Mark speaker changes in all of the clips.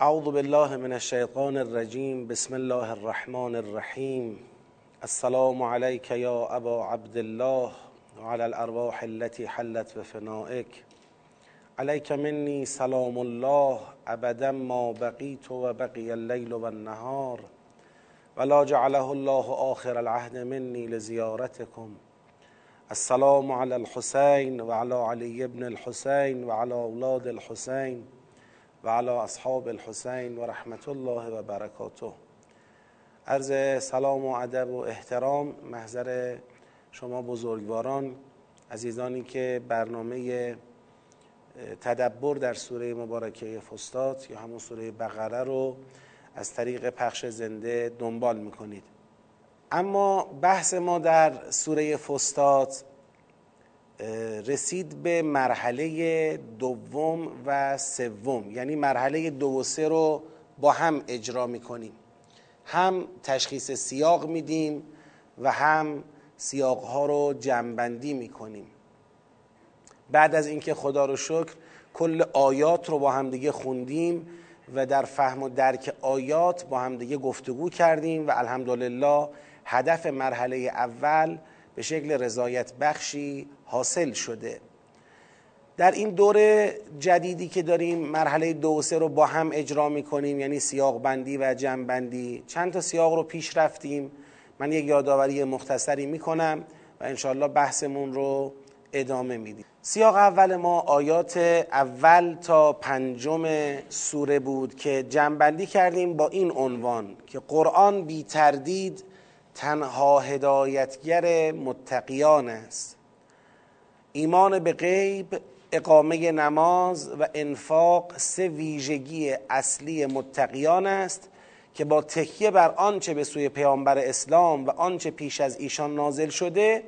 Speaker 1: أعوذ بالله من الشیطان الرجیم بسم الله الرحمن الرحیم السلام عليك یا أبا عبد الله وعلى الأرواح التي حلت بفنائك. عليك مني سلام الله أبدا ما بقيت وبقي الليل والنهار. ولا جعله الله آخر العهد مني لزيارتكم. السلام على الحسين وعلى علي بن الحسين وعلى أولاد الحسين. وعلى اصحاب الحسین و رحمت الله و برکاته. عرض سلام و ادب و احترام محضر شما بزرگواران عزیزانی که برنامه تدبر در سوره مبارکه فستاد یا همون سوره بقره رو از طریق پخش زنده دنبال می‌کنید. اما بحث ما در سوره فستاد رسید به مرحله دوم و سوم. یعنی مرحله دو و سه رو با هم اجرا می‌کنیم. هم تشخیص سیاق میدیم و هم سیاق ها رو جمعبندی می‌کنیم. بعد از اینکه خدا رو شکر کل آیات رو با هم دیگه خوندیم و در فهم و درک آیات با هم دیگه گفتگو کردیم و الحمدلله هدف مرحله اول به شکل رضایت بخشی حاصل شده. در این دور جدیدی که داریم مرحله دو و سه رو با هم اجرا می‌کنیم یعنی سیاق بندی و جمع بندی. چند تا سیاق رو پیش رفتیم. من یک یادآوری مختصری می‌کنم و انشاءالله بحثمون رو ادامه میدیم. سیاق اول ما آیات اول تا پنجم سوره بود که جمعبندی کردیم با این عنوان که قرآن بی تردید تنها هدایتگر متقیان است. ایمان به غیب اقامه نماز و انفاق سه ویژگی اصلی متقیان است که با تکیه بر آنچه به سوی پیامبر اسلام و آنچه پیش از ایشان نازل شده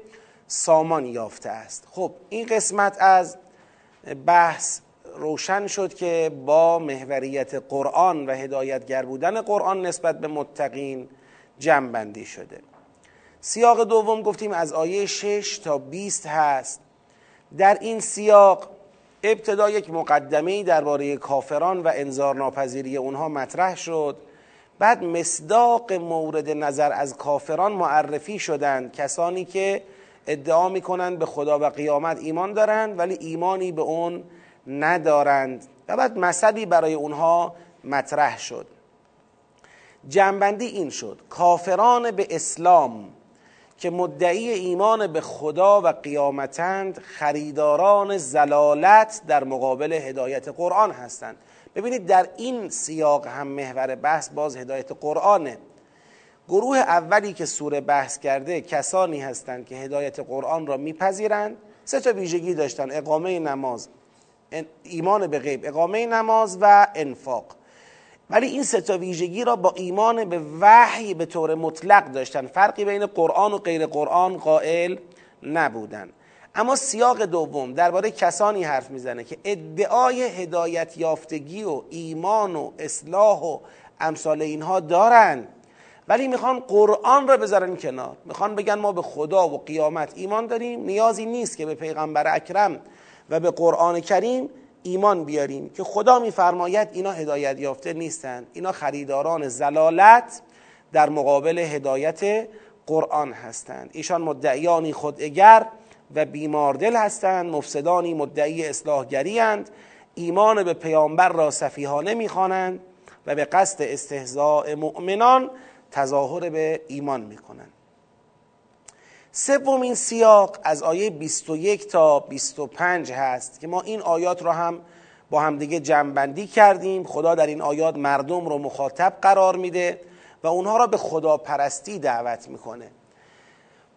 Speaker 1: سامان یافته است. خب این قسمت از بحث روشن شد که با محوریت قرآن و هدایتگر بودن قرآن نسبت به متقین جمع شده. سیاق دوم گفتیم از آیه 6 تا 20 هست. در این سیاق ابتدا یک مقدمه درباره کافران و انذار ناپذیری اونها مطرح شد. بعد مصداق مورد نظر از کافران معرفی شدند. کسانی که ادعا می‌کنند به خدا و قیامت ایمان دارند ولی ایمانی به اون ندارند. و بعد مثلی برای اونها مطرح شد. جنبندی این شد. کافران به اسلام که مدعی ایمان به خدا و قیامتند خریداران زلالت در مقابل هدایت قرآن هستند. ببینید در این سیاق هم محور بحث باز هدایت قرآنه. گروه اولی که سوره بحث کرده کسانی هستند که هدایت قرآن را میپذیرند. سه تا ویژگی داشتن اقامه نماز ایمان به غیب اقامه نماز و انفاق. ولی این سه تا ویژگی را با ایمان به وحی به طور مطلق داشتن. فرقی بین قرآن و غیر قرآن قائل نبودن. اما سیاق دوم درباره کسانی حرف می‌زنه که ادعای هدایت یافتگی و ایمان و اصلاح و امثال اینها دارند ولی می‌خوان قرآن را بذارن کنار. می‌خوان بگن ما به خدا و قیامت ایمان داریم. نیازی نیست که به پیغمبر اکرم و به قرآن کریم ایمان بیاریم که خدا میفرماید اینا هدایت یافته نیستند اینا خریداران زلالت در مقابل هدایت قرآن هستند. ایشان مدعیانی خوداگر و بیماردل هستند مفسدانی مدعی اصلاحگری اند ایمان به پیامبر را صفیحانه می‌خوانند و به قصد استهزاء مؤمنان تظاهر به ایمان می‌کنند. سومین سیاق از آیه 21 تا 25 هست که ما این آیات رو هم با همدیگه جمعبندی کردیم. خدا در این آیات مردم رو مخاطب قرار میده و اونها را به خدا پرستی دعوت می‌کنه.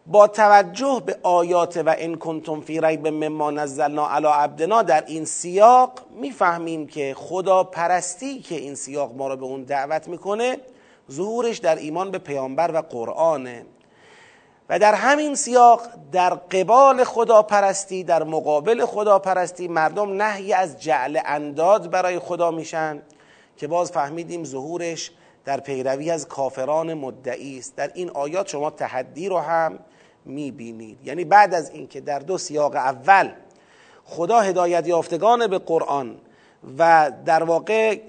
Speaker 1: با توجه به آیات و ان کنتم فی ریب مما نزلنا علی عبدنا در این سیاق می‌فهمیم که خدا پرستی که این سیاق ما را به اون دعوت می‌کنه ظهورش در ایمان به پیامبر و قرآنه. و در همین سیاق در قبال خداپرستی در مقابل خداپرستی مردم نهی از جعل انداد برای خدا میشن که باز فهمیدیم ظهورش در پیروی از کافران مدعی است. در این آیات شما تحدی رو هم می‌بینید. یعنی بعد از اینکه در دو سیاق اول خدا هدایت یافتگان به قرآن و در واقع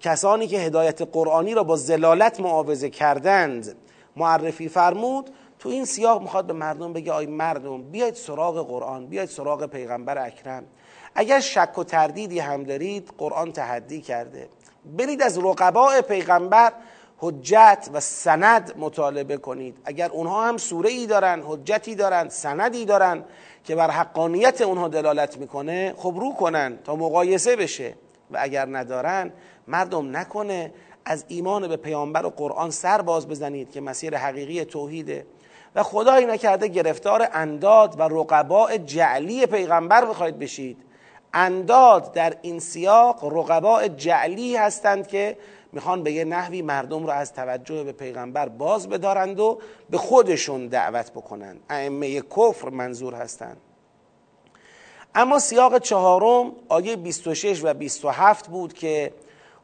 Speaker 1: کسانی که هدایت قرآنی را با زلالت معاوضه کردند معرفی فرمود تو این سیاق می‌خواد به مردم بگه آی مردم بیاید سراغ قرآن بیاید سراغ پیغمبر اکرم. اگر شک و تردیدی هم دارید قرآن تحدی کرده. برید از رقباء پیغمبر حجت و سند مطالبه کنید. اگر اونها هم سوره ای دارن حجتی دارن سندی دارن که بر حقانیت اونها دلالت می‌کنه خب رو کنن تا مقایسه بشه. و اگر ندارن مردم نکنه از ایمان به پیامبر و قرآن سر باز بزنید که مسیر حقیقی توحیده. و خدایی نکرده گرفتار انداد و رقباء جعلی پیغمبر بخواید بشید. انداد در این سیاق رقباء جعلی هستند که می‌خوان به یه نحوی مردم رو از توجه به پیغمبر باز بدارند و به خودشون دعوت بکنند. ائمه کفر منظور هستند. اما سیاق چهارم آیه 26 و 27 بود که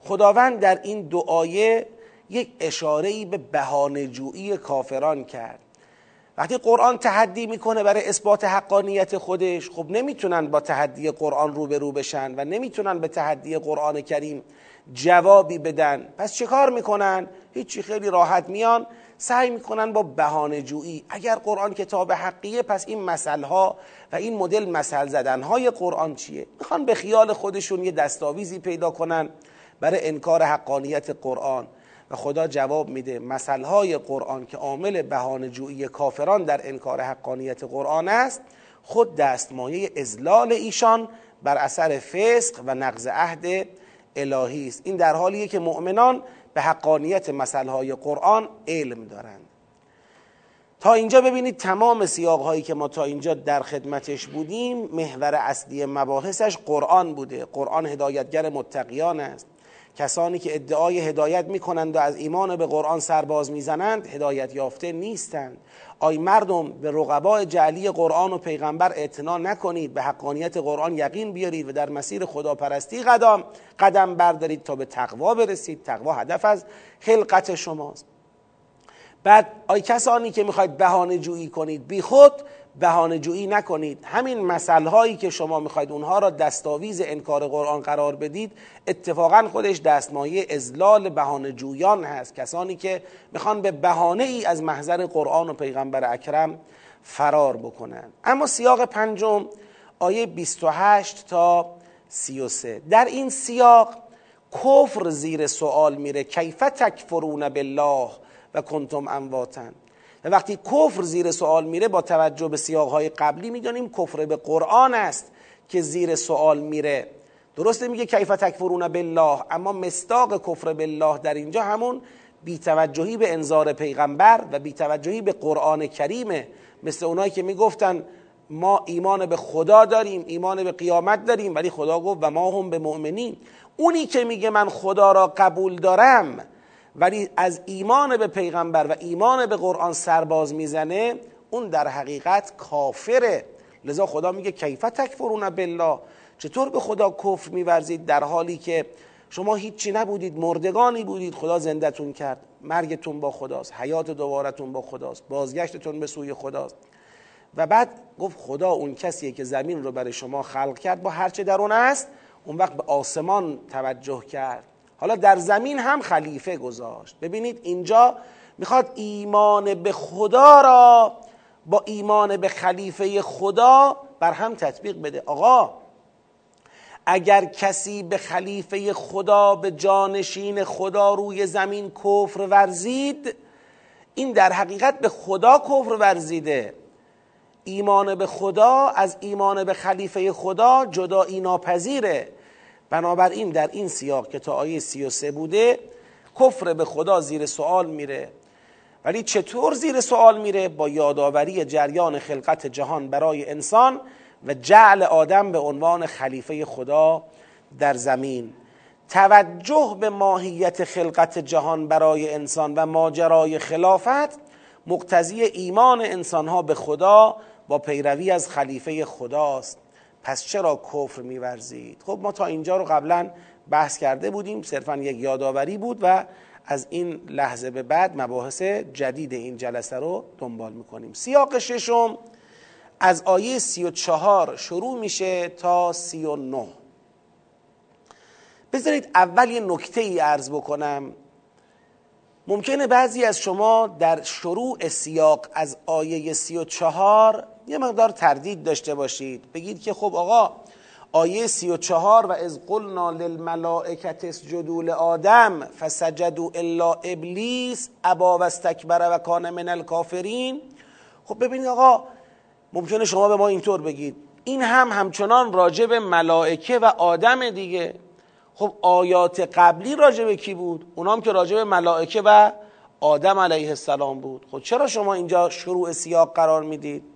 Speaker 1: خداوند در این دو آیه یک اشاره به بهانه‌جویی کافران کرد. وقتی قرآن تحدی می‌کنه برای اثبات حقانیت خودش خب نمی‌تونن با تحدی قرآن روبرو بشن و نمی‌تونن به تحدی قرآن کریم جوابی بدن. پس چه کار می‌کنن؟ هیچی خیلی راحت میان سعی می‌کنن با بهانه جویی. اگر قرآن کتاب حقیه پس این مسئله ها و این مدل مسئله زدن های قرآن چیه؟ می‌خوان به خیال خودشون یه دستاویزی پیدا کنن برای انکار حقانیت قرآن. و خدا جواب میده مسئله های قرآن که عامل بهانه جویی کافران در انکار حقانیت قرآن است خود دستمایه ازلال ایشان بر اثر فسق و نقض عهد الهی است. این در حالیه که مؤمنان به حقانیت های قرآن علم دارند. تا اینجا ببینید تمام سیاق هایی که ما تا اینجا در خدمتش بودیم محور اصلی مباحثش قرآن بوده. قرآن هدایتگر متقیان است. کسانی که ادعای هدایت می‌کنند و از ایمان به قرآن سرباز می‌زنند هدایت یافته نیستند. آی مردم به رقبای جعلی قرآن و پیغمبر اعتنا نکنید. به حقانیت قرآن یقین بیارید و در مسیر خداپرستی قدم قدم بردارید تا به تقوا برسید. تقوا هدف از خلقت شماست. بعد آی کسانی که می‌خواید بهانه جویی کنید بی خود بهانه جویی نکنید. همین هایی که شما می‌خواید اونها را دستاویز انکار قرآن قرار بدید اتفاقا خودش دستمایه ازلال بهانه جویان هست. کسانی که می‌خوان به بهانه ای از محضر قرآن و پیغمبر اکرم فرار بکنند اما سیاق پنجم آیه 28 تا 33 در این سیاق کفر زیر سوال میره. کیف تکفرون بالله و کنتم امواتن وقتی کفر زیر سوال میره با توجه به سیاقهای قبلی می‌دانیم کفر به قرآن است که زیر سوال میره. درسته میگه کیف تکفرون بالله اما مستاق کفر بالله در اینجا همون بیتوجهی به انظار پیغمبر و بیتوجهی به قرآن کریمه. مثل اونایی که می‌گفتن ما ایمان به خدا داریم ایمان به قیامت داریم ولی خدا گفت و ما هم به مؤمنین. اونی که میگه من خدا را قبول دارم ولی از ایمان به پیغمبر و ایمان به قرآن سرباز می‌زنه اون در حقیقت کافره. لذا خدا میگه کیف تکفرون بالله؟ چطور به خدا کفر میورزید در حالی که شما هیچی نبودید مردگانی بودید خدا زندتون کرد. مرگتون با خداست حیات دوبارتون با خداست بازگشتتون به سوی خداست. و بعد گفت خدا اون کسیه که زمین رو برای شما خلق کرد با هرچه در اون است اون وقت به آسمان توجه کرد. حالا در زمین هم خلیفه گذاشت. ببینید اینجا می‌خواد ایمان به خدا را با ایمان به خلیفه خدا بر هم تطبیق بده. آقا اگر کسی به خلیفه خدا به جانشین خدا روی زمین کفر ورزید این در حقیقت به خدا کفر ورزیده. ایمان به خدا از ایمان به خلیفه خدا جدایی ناپذیره. بنابراین در این سیاق که تا آیه 33 بوده کفر به خدا زیر سوال میره. ولی چطور زیر سوال میره؟ با یادآوری جریان خلقت جهان برای انسان و جعل آدم به عنوان خلیفه خدا در زمین. توجه به ماهیت خلقت جهان برای انسان و ماجرای خلافت مقتضی ایمان انسانها به خدا با پیروی از خلیفه خداست. پس چرا کفر میورزید؟ خب ما تا اینجا رو قبلا بحث کرده بودیم صرفا یک یادآوری بود و از این لحظه به بعد مباحث جدید این جلسه رو دنبال می‌کنیم. سیاق ششم از آیه سی و چهار شروع میشه تا سی و نه. بذارید اول یه نکته ای عرض بکنم. ممکنه بعضی از شما در شروع سیاق از آیه سی و چهار یه مقدار تردید داشته باشید. بگید که خب آقا آیه سی و چهار و از قلنا للملائکت اسجدوا لآدم فسجدوا الا ابلیس ابا و استکبر و کان من الکافرین. خب ببینید آقا ممکنه شما به ما اینطور بگید. این هم همچنان راجب ملائکه و آدم دیگه. خب آیات قبلی راجب کی بود؟ اونام که راجب ملائکه و آدم علیه السلام بود. خب چرا شما اینجا شروع سیاق قرار می‌دید؟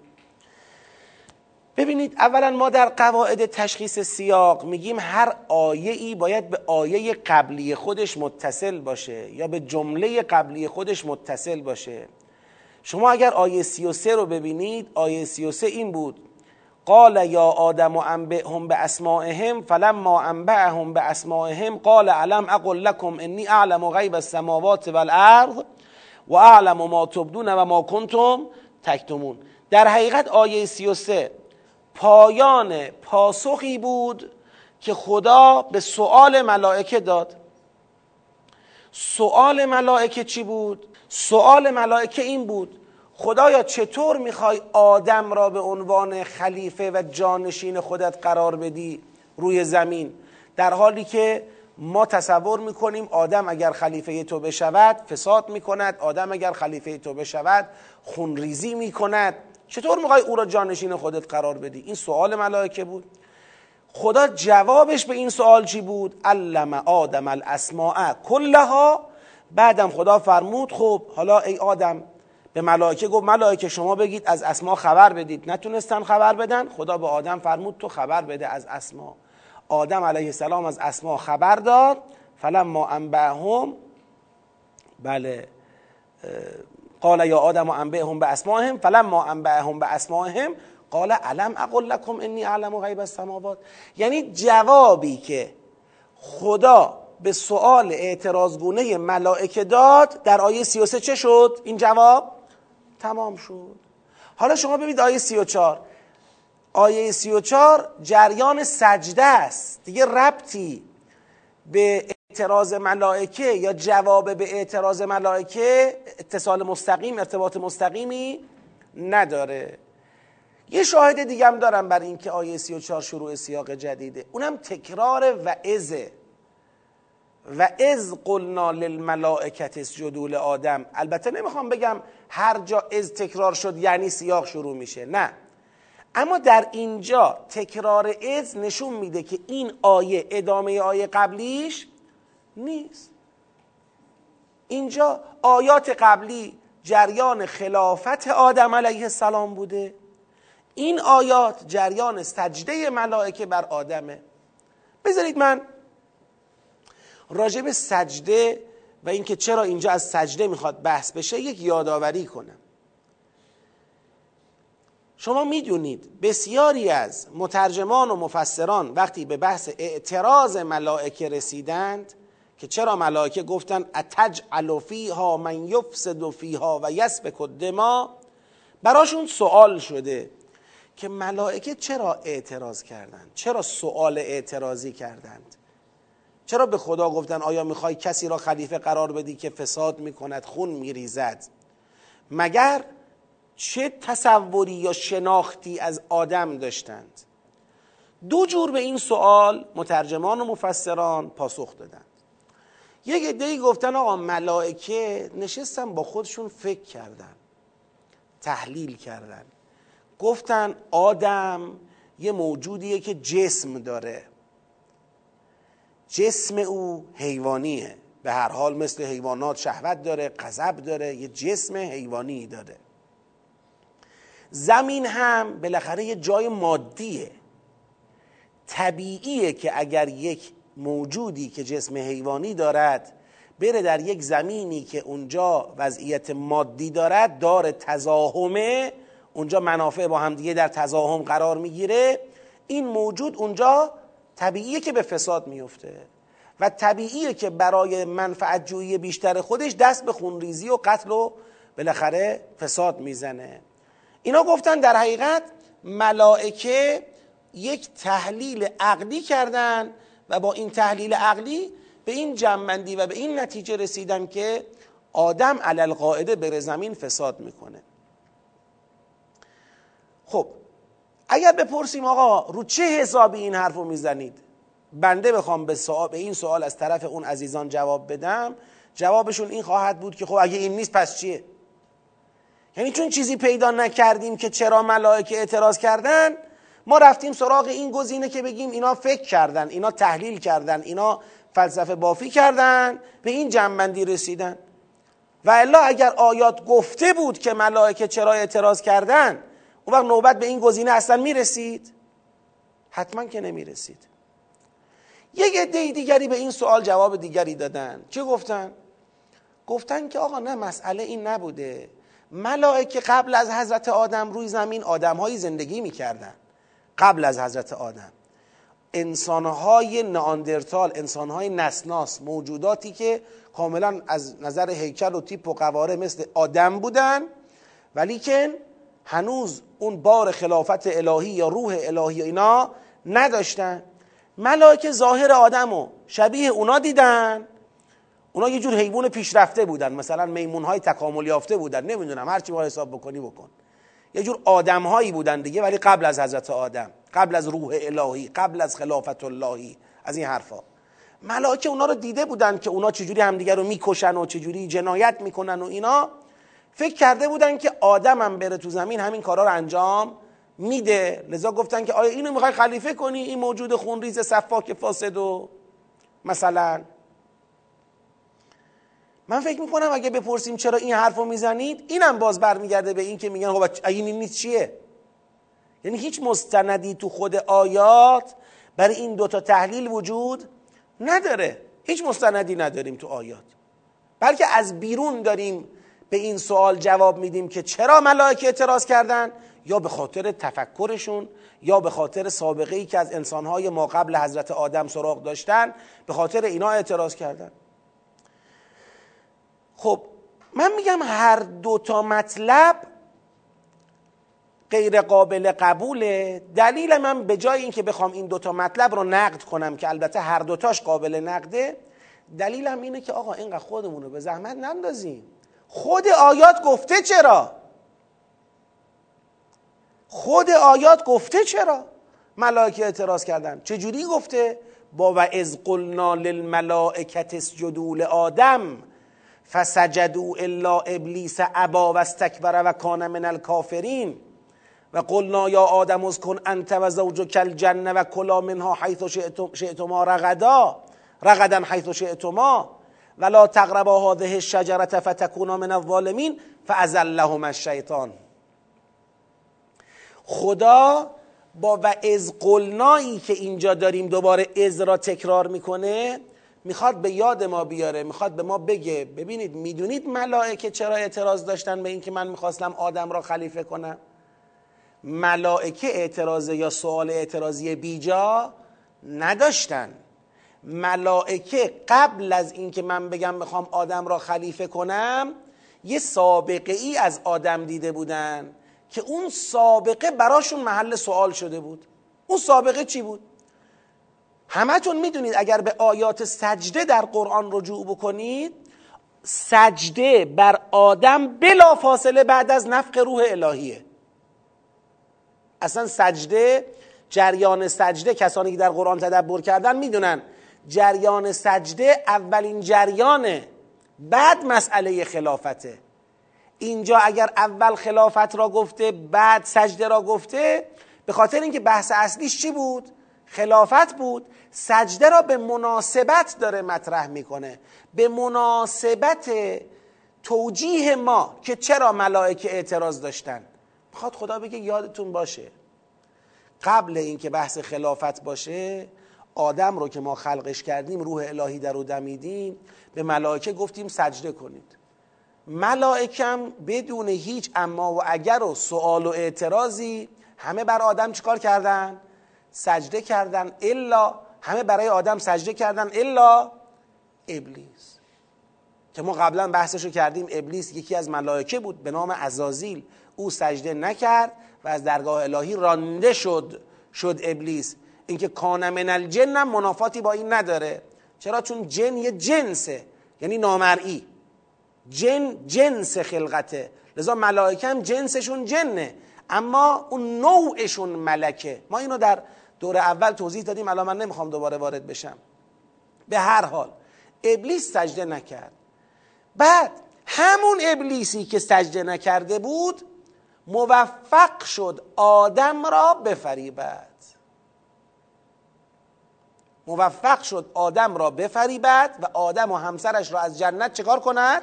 Speaker 1: ببینید اولا ما در قواعد تشخیص سیاق میگیم هر آیه ای باید به آیه قبلی خودش متصل باشه یا به جمله قبلی خودش متصل باشه. شما اگر آیه 33 رو ببینید آیه 33 این بود. قال یا آدم و انبئهم به اسمائهم فلما انبعهم به اسمائهم قال علم اقل لكم انی اعلم غیب السماوات والارض و اعلم ما تبدون و ما کنتم تکتمون. در حقیقت آیه 33 پایان پاسخی بود که خدا به سؤال ملائکه داد. سؤال ملائکه چی بود؟ سؤال ملائکه این بود خدایا چطور می‌خوای آدم را به عنوان خلیفه و جانشین خودت قرار بدی روی زمین؟ در حالی که ما تصور می‌کنیم آدم اگر خلیفه تو بشود فساد می‌کند آدم اگر خلیفه تو بشود خونریزی می‌کند. چطور می‌خوای او را جانشین خودت قرار بدی؟ این سوال ملائکه بود. خدا جوابش به این سوال چی بود؟ علم آدم الاسماء کلها. بعدم خدا فرمود خب حالا ای آدم به ملائکه گفت ملائکه شما بگید از اسما خبر بدید. نتونستن خبر بدن؟ خدا به آدم فرمود تو خبر بده از اسما. آدم علیه السلام از اسما خبر داد. فلما انبعهم بله قال یا آدم و انبعهم به اسماهم فلما انبعهم به اسماهم قال علم اقل لكم انی اعلم غیب السماوات. یعنی جوابی که خدا به سؤال اعتراضگونه ملائکه داد در آیه 33 چه شد؟ این جواب تمام شد. حالا شما ببینید آیه 34 آیه 34 جریان سجده است. دیگه ربطی به اعتراض ملائکه یا جواب به اعتراض ملائکه اتصال مستقیم ارتباط مستقیمی نداره. یه شاهد دیگه هم دارم بر اینکه آیه 34 شروع سیاق جدیده. اونم تکرار و ازه و از قلنا للملائکت اسجدوا آدم البته نمی‌خوام بگم هر جا از تکرار شد یعنی سیاق شروع میشه. نه. اما در اینجا تکرار از نشون میده که این آیه ادامه آیه قبلیش نیست. اینجا آیات قبلی جریان خلافت آدم علیه السلام بوده. این آیات جریان سجده ملائکه بر آدمه. بذارید من راجب سجده و اینکه چرا اینجا از سجده می‌خواد بحث بشه یک یادآوری کنم. شما می‌دونید بسیاری از مترجمان و مفسران وقتی به بحث اعتراض ملائکه رسیدند که چرا ملائکه گفتن اتجعل فیها من یفسد فیها و یسبک الدما براشون سوال شده که ملائکه چرا اعتراض کردند چرا سوال اعتراضی کردند؟ چرا به خدا گفتن آیا می‌خوای کسی را خلیفه قرار بدی که فساد می‌کند خون میریزد؟ مگر چه تصوری یا شناختی از آدم داشتند؟ دو جور به این سوال مترجمان و مفسران پاسخ دادند یک عده‌ای گفتن آقا ملائکه نشستن با خودشون فکر کردن تحلیل کردن. گفتن آدم یه موجودیه که جسم داره. جسم او حیوانیه. به هر حال مثل حیوانات شهوت داره غضب داره یه جسم حیوانی داره. زمین هم بالاخره یه جای مادیه. طبیعیه که اگر یک موجودی که جسم حیوانی دارد بره در یک زمینی که اونجا وضعیت مادی دارد دار تزاهمه اونجا منافع با همدیگه در تزاهم قرار می‌گیره. این موجود اونجا طبیعیه که به فساد میفته و طبیعیه که برای منفعت جویی بیشتر خودش دست به خونریزی و قتل و بالاخره فساد می‌زنه. اینا گفتن در حقیقت ملائکه یک تحلیل عقلی کردن و با این تحلیل عقلی به این جنبندی و به این نتیجه رسیدن که آدم علل قاعده بر زمین فساد می‌کنه. خب اگر بپرسیم آقا رو چه حسابی این حرف رو می‌زنید؟ بنده بخوام به, به این سوال از طرف اون عزیزان جواب بدم. جوابشون این خواهد بود که خب اگه این نیست پس چیه؟ یعنی چون چیزی پیدا نکردیم که چرا ملائکه اعتراض کردن ما رفتیم سراغ این گزینه که بگیم اینا فکر کردن اینا تحلیل کردن اینا فلسفه بافی کردن به این جنبندی رسیدن. و الا اگر آیات گفته بود که ملائکه چرا اعتراض کردن اون وقت نوبت به این گزینه اصلا می‌رسید؟ حتما که نمی‌رسید. یک عده دیگری به این سوال جواب دیگری دادن. چه گفتن؟ گفتن که آقا نه مسئله این نبوده. ملائکه قبل از حضرت آدم روی زمین آدمهایی زندگی می‌کردن. قبل از حضرت آدم. انسانهای ناندرتال انسانهای نسناس موجوداتی که کاملا از نظر هیکل و تیپ و قواره مثل آدم بودن ولیکن هنوز اون بار خلافت الهی یا روح الهی اینا نداشتن. ملائکه ظاهر آدم و شبیه اونا دیدن. اونا یه جور حیوان پیشرفته بودن. مثلا میمون های تکامل یافته بودن. نمی‌دونم هرچی ما حساب بکنی بکن. یه جور آدم هایی بودن دیگه ولی قبل از حضرت آدم قبل از روح الهی قبل از خلافت اللهی از این حرفا. ملائکه اونا رو دیده بودن که اونا چجوری همدیگه رو می‌کشن و چجوری جنایت می‌کنن و اینا. فکر کرده بودن که آدم هم بره تو زمین همین کارا رو انجام میده. لذا گفتن که آیا اینو می‌خوای خلیفه کنی؟ این موجود خونریز صفاک فاسد و مثلا من فکر می‌کنم اگه بپرسیم چرا این حرف رو می‌زنید اینم باز برمیگرده به این که میگن خب این نیست چیه؟ یعنی هیچ مستندی تو خود آیات برای این دوتا تحلیل وجود نداره. هیچ مستندی نداریم تو آیات. بلکه از بیرون داریم به این سوال جواب میدیم که چرا ملائکه اعتراض کردن؟ یا به خاطر تفکرشون یا به خاطر سابقه ای که از انسانهای ما قبل حضرت آدم سراغ داشتن به خاطر اینا اعتراض کردن. خب من میگم هر دو تا مطلب غیر قابل قبوله. دلیل من به جای اینکه بخوام این دوتا مطلب رو نقد کنم که البته هر دوتاش قابل نقده دلیلم اینه که آقا اینقدر خودمون رو به زحمت نندازیم. خود آیات گفته چرا؟ خود آیات گفته چرا؟ ملائکه اعتراض کردن. چجوری گفته؟ با و از قلنا للملائکت اسجدوا لآدم. فسجدوا الا ابلیس ابا و استکبر و کان من الکافرین. و قلنا یا آدم کن انت و زوجک الجنه و کلا منها حیث شئتما رغدا. رغدا حیث شئتما. ولا تقربا هذه الشجره فتكونا من الظالمین فازلهما الشیطان. خدا با و از قلنایی که اینجا داریم دوباره از را تکرار می‌کنه می‌خواد به یاد ما بیاره می‌خواد به ما بگه ببینید می‌دونید ملائکه چرا اعتراض داشتن به اینکه من می‌خواستم آدم را خلیفه کنم؟ ملائکه اعتراض یا سوال اعتراضی بیجا نداشتن. ملائکه قبل از اینکه من بگم می‌خوام آدم را خلیفه کنم یه سابقه ای از آدم دیده بودن که اون سابقه براشون محل سوال شده بود. اون سابقه چی بود؟ همتون می‌دونید اگر به آیات سجده در قرآن رجوع بکنید سجده بر آدم بلا فاصله بعد از نفق روح الهیه. اصلا سجده جریان سجده کسانی که در قرآن تدبر کردن می‌دونن جریان سجده اولین جریانه بعد مسئله خلافته. اینجا اگر اول خلافت را گفته بعد سجده را گفته به خاطر اینکه بحث اصلیش چی بود؟ خلافت بود. سجده را به مناسبت داره مطرح می‌کنه. به مناسبت توجیه ما که چرا ملائکه اعتراض داشتن. می‌خواد خدا بگه یادتون باشه. قبل اینکه بحث خلافت باشه آدم رو که ما خلقش کردیم روح الهی در رو دمیدیم به ملائکه گفتیم سجده کنید. ملائکم بدون هیچ اما و اگر و سوال و اعتراضی همه بر آدم چیکار کردن؟ سجده کردن. الا همه برای آدم سجده کردن الا ابلیس. که ما قبلا بحثشو کردیم ابلیس یکی از ملائکه بود به نام عزازیل. او سجده نکرد و از درگاه الهی رانده شد شد ابلیس. اینکه کان من الجن منافاتی با این نداره. چرا؟ چون جن یه جنسه یعنی نامرئی. جن جنس خلقته. لذا ملائکه هم جنسشون جنه. اما اون نوعشون ملکه. ما اینو در دور اول توضیح دادیم الان من نمی‌خوام دوباره وارد بشم. به هر حال ابلیس سجده نکرد. بعد همون ابلیسی که سجده نکرده بود موفق شد آدم را بفریبد. موفق شد آدم را بفریبد و آدم و همسرش را از جنت چکار کند؟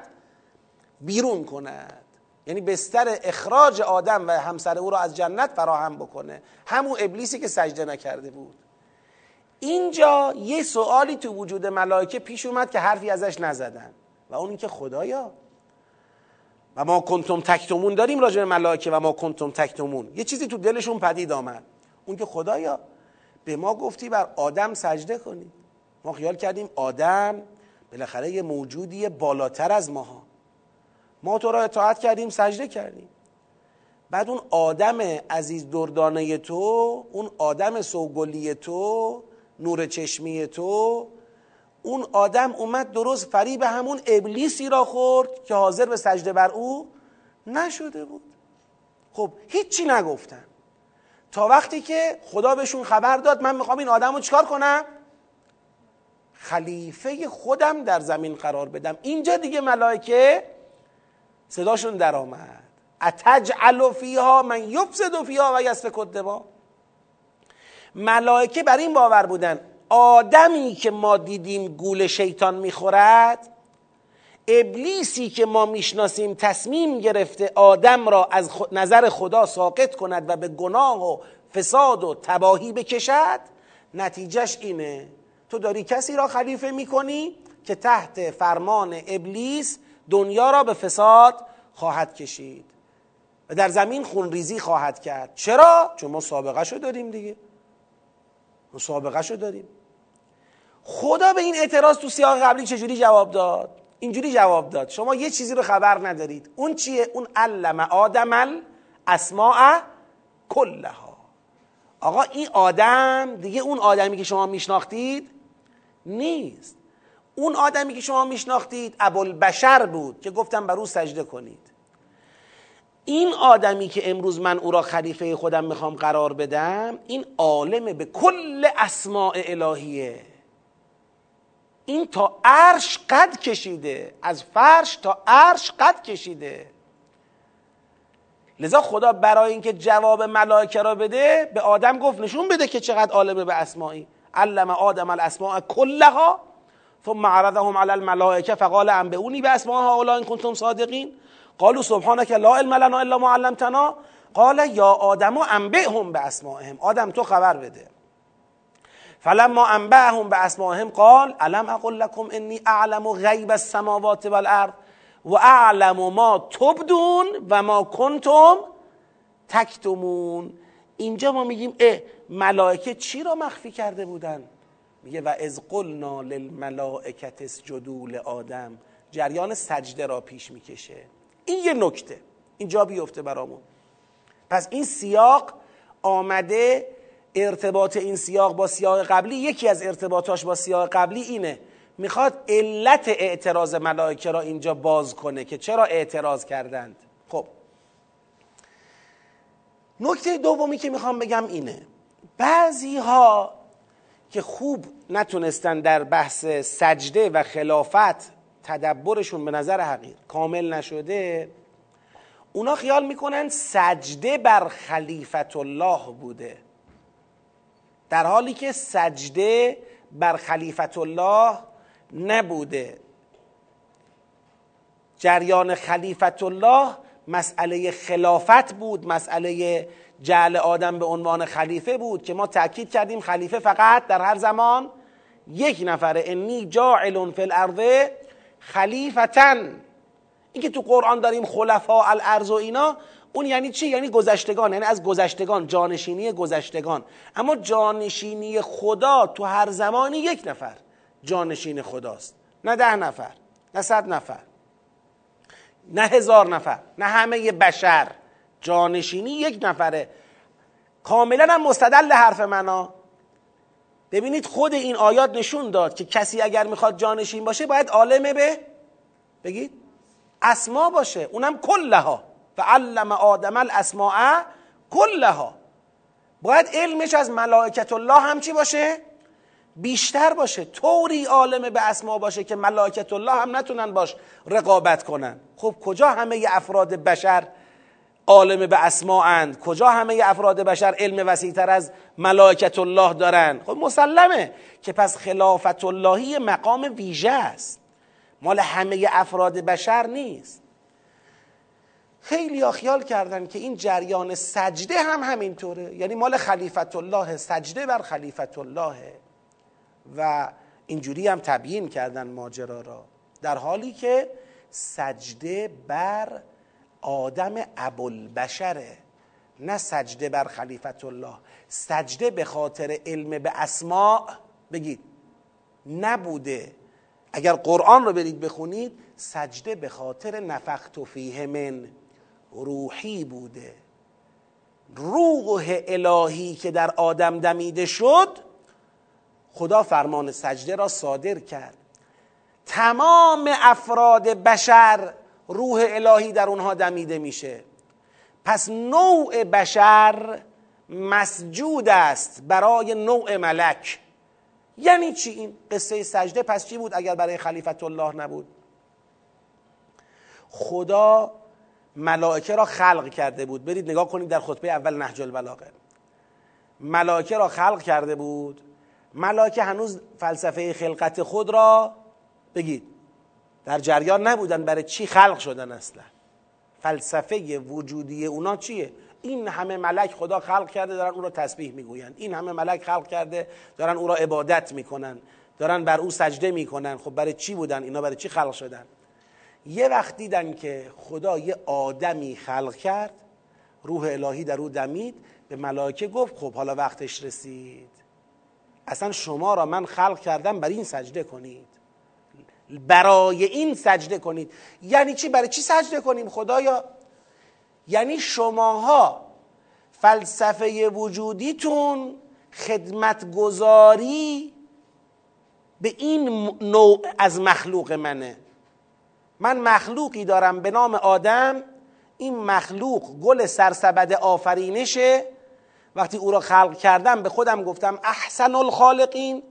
Speaker 1: بیرون کند. یعنی بستر اخراج آدم و همسر او را از جنت فراهم بکنه. همون ابلیسی که سجده نکرده بود. اینجا یه سوالی تو وجود ملائکه پیش اومد که حرفی ازش نزدن. و اون که خدایا؟ و ما کنتم تکتمون داریم راجع به ملائکه و ما کنتم تکتمون. یه چیزی تو دلشون پدید آمد. اون که خدایا به ما گفتی بر آدم سجده کنیم. ما خیال کردیم آدم بالاخره یه موجودی بالاتر از ماها. ما تو را اطاعت کردیم سجده کردیم. بعد اون آدم عزیز دردانه تو اون آدم سوگلی تو نور چشمی تو اون آدم اومد درست فریب همون ابلیسی را خورد که حاضر به سجده بر او نشده بود. خب هیچی نگفتن. تا وقتی که خدا بهشون خبر داد من می‌خوام این آدم رو چکار کنم؟ خلیفه خودم در زمین قرار بدم. اینجا دیگه ملائکه صداشون در آمد اتجعل فیها من یفسد فیها و یسفک الدماء ملائکه بر این باور بودن آدمی که ما دیدیم گول شیطان می‌خورد ابلیسی که ما می‌شناسیم تصمیم گرفته آدم را از نظر خدا ساقط کند و به گناه و فساد و تباهی بکشد نتیجهش اینه. تو داری کسی را خلیفه می‌کنی که تحت فرمان ابلیس دنیا را به فساد خواهد کشید و در زمین خونریزی خواهد کرد. چرا؟ چون ما سابقه شو داریم دیگه. ما سابقه شو داریم. خدا به این اعتراض تو سیاق قبلی چجوری جواب داد؟ اینجوری جواب داد. شما یه چیزی رو خبر ندارید. اون چیه؟ اون علم آدم الاسماع کلها. آقا این آدم دیگه اون آدمی که شما میشناختید نیست. اون آدمی که شما میشناختید ابوالبشر بود که گفتم بر او سجده کنید. این آدمی که امروز من او را خلیفه خودم می‌خوام قرار بدم این عالم به کل اسماع الهیه. این تا عرش قد کشیده از فرش تا عرش قد کشیده. لذا خدا برای اینکه جواب ملائکه را بده به آدم گفت نشون بده که چقدر عالمه به اسماعی علم آدم الاسماء کلها ثم عرضهم على الملائکه فقال انبئونی به اسماء هؤلاء ان کنتم صادقین؟ قالوا سبحانك لا علم لنا الا ما علمتنا. قال یا آدم انبئهم به اسمائهم آدم تو خبر بده. فلما انبأهم به اسمائهم قال الم اقل لكم انی اعلم غیب السماوات والارض و اعلم ما تبدون و ما کنتم تکتمون. اینجا ما میگیم اه ملائکه چی را مخفی کرده بودن؟ میگه و از قلنا للملائکت اسجدوا لآدم. جریان سجده را پیش می‌کشه. این یه نکته. اینجا بیفته برامون. پس این سیاق آمده ارتباط این سیاق با سیاق قبلی. یکی از ارتباطاش با سیاق قبلی اینه. می‌خواد علت اعتراض ملائکه را اینجا باز کنه که چرا اعتراض کردند. خب. نکته دومی که می‌خوام بگم اینه. بعضی ها که خوب نتونستن در بحث سجده و خلافت تدبرشون به نظر حقیر کامل نشده اونا خیال می‌کنن سجده بر خلیفت الله بوده. در حالی که سجده بر خلیفت الله نبوده. جریان خلیفت الله مسئله خلافت بود مسئله جعل آدم به عنوان خلیفه بود که ما تاکید کردیم خلیفه فقط در هر زمان یک نفره. انی جاعل فی الارض خلیفتن این که تو قرآن داریم خلفا الارض و اینا اون یعنی چی؟ یعنی گذشتگان یعنی از گذشتگان جانشینی گذشتگان. اما جانشینی خدا تو هر زمانی یک نفر. جانشین خداست. نه ده نفر نه صد نفر نه هزار نفر نه همه بشر. جانشینی یک نفره. کاملا هم مستدل حرف منا ببینید خود این آیات نشون داد که کسی اگر می‌خواد جانشین باشه باید عالمه به بگید. اسما باشه. اونم کلها. و علم آدم الاسماء کلها. باید علمش از ملائکت الله هم چی باشه؟ بیشتر باشه. طوری عالم به اسما باشه که ملائکت الله هم نتونن باش رقابت کنن. خب کجا همه افراد بشر عالم به اسما اند. کجا همه افراد بشر علم وسیعتر از ملائکت الله دارن؟ خب مسلمه که پس خلافت اللهی مقام ویژه است. مال همه افراد بشر نیست. خیلی ها خیال کردن که این جریان سجده هم همینطوره. یعنی مال خلیفت الله سجده بر خلیفت الله و اینجوری هم تبیین کردن ماجرا را. در حالی که سجده بر آدم ابوالبشره نه سجده بر خلیفت الله. سجده به خاطر علم به اسماع بگید نبوده. اگر قرآن رو برید بخونید سجده به خاطر نفخت فیه من روحی بوده. روح الهی که در آدم دمیده شد خدا فرمان سجده را صادر کرد. تمام افراد بشر روح الهی در اونها دمیده میشه. پس نوع بشر مسجود است برای نوع ملک. یعنی چی؟ این قصه سجده پس چی بود اگر برای خلیفت الله نبود؟ خدا ملائکه را خلق کرده بود. برید نگاه کنید در خطبه اول نهج البلاغه. ملائکه را خلق کرده بود. ملائکه هنوز فلسفه خلقت خود را بگید. در جریان نبودن برای چی خلق شدن اصلا. فلسفه وجودی اونا چیه؟ این همه ملک خدا خلق کرده دارن او را تسبیح می‌گویند. این همه ملک خلق کرده دارن او را عبادت می‌کنن. دارن بر او سجده می‌کنن. خب برای چی بودن؟ اینا برای چی خلق شدن؟ یه وقت دیدن که خدا یه آدمی خلق کرد روح الهی در او دمید به ملائکه گفت خب حالا وقتش رسید. اصلا شما را من خلق کردم برای این سجده کنید. برای این سجده کنید. یعنی چی؟ برای چی سجده کنیم خدایا؟ یعنی شماها فلسفه وجودیتون خدمتگذاری به این نوع از مخلوق منه. من مخلوقی دارم به نام آدم. این مخلوق گل سرسبد آفرینشه. وقتی او را خلق کردم به خودم گفتم احسن الخالقین.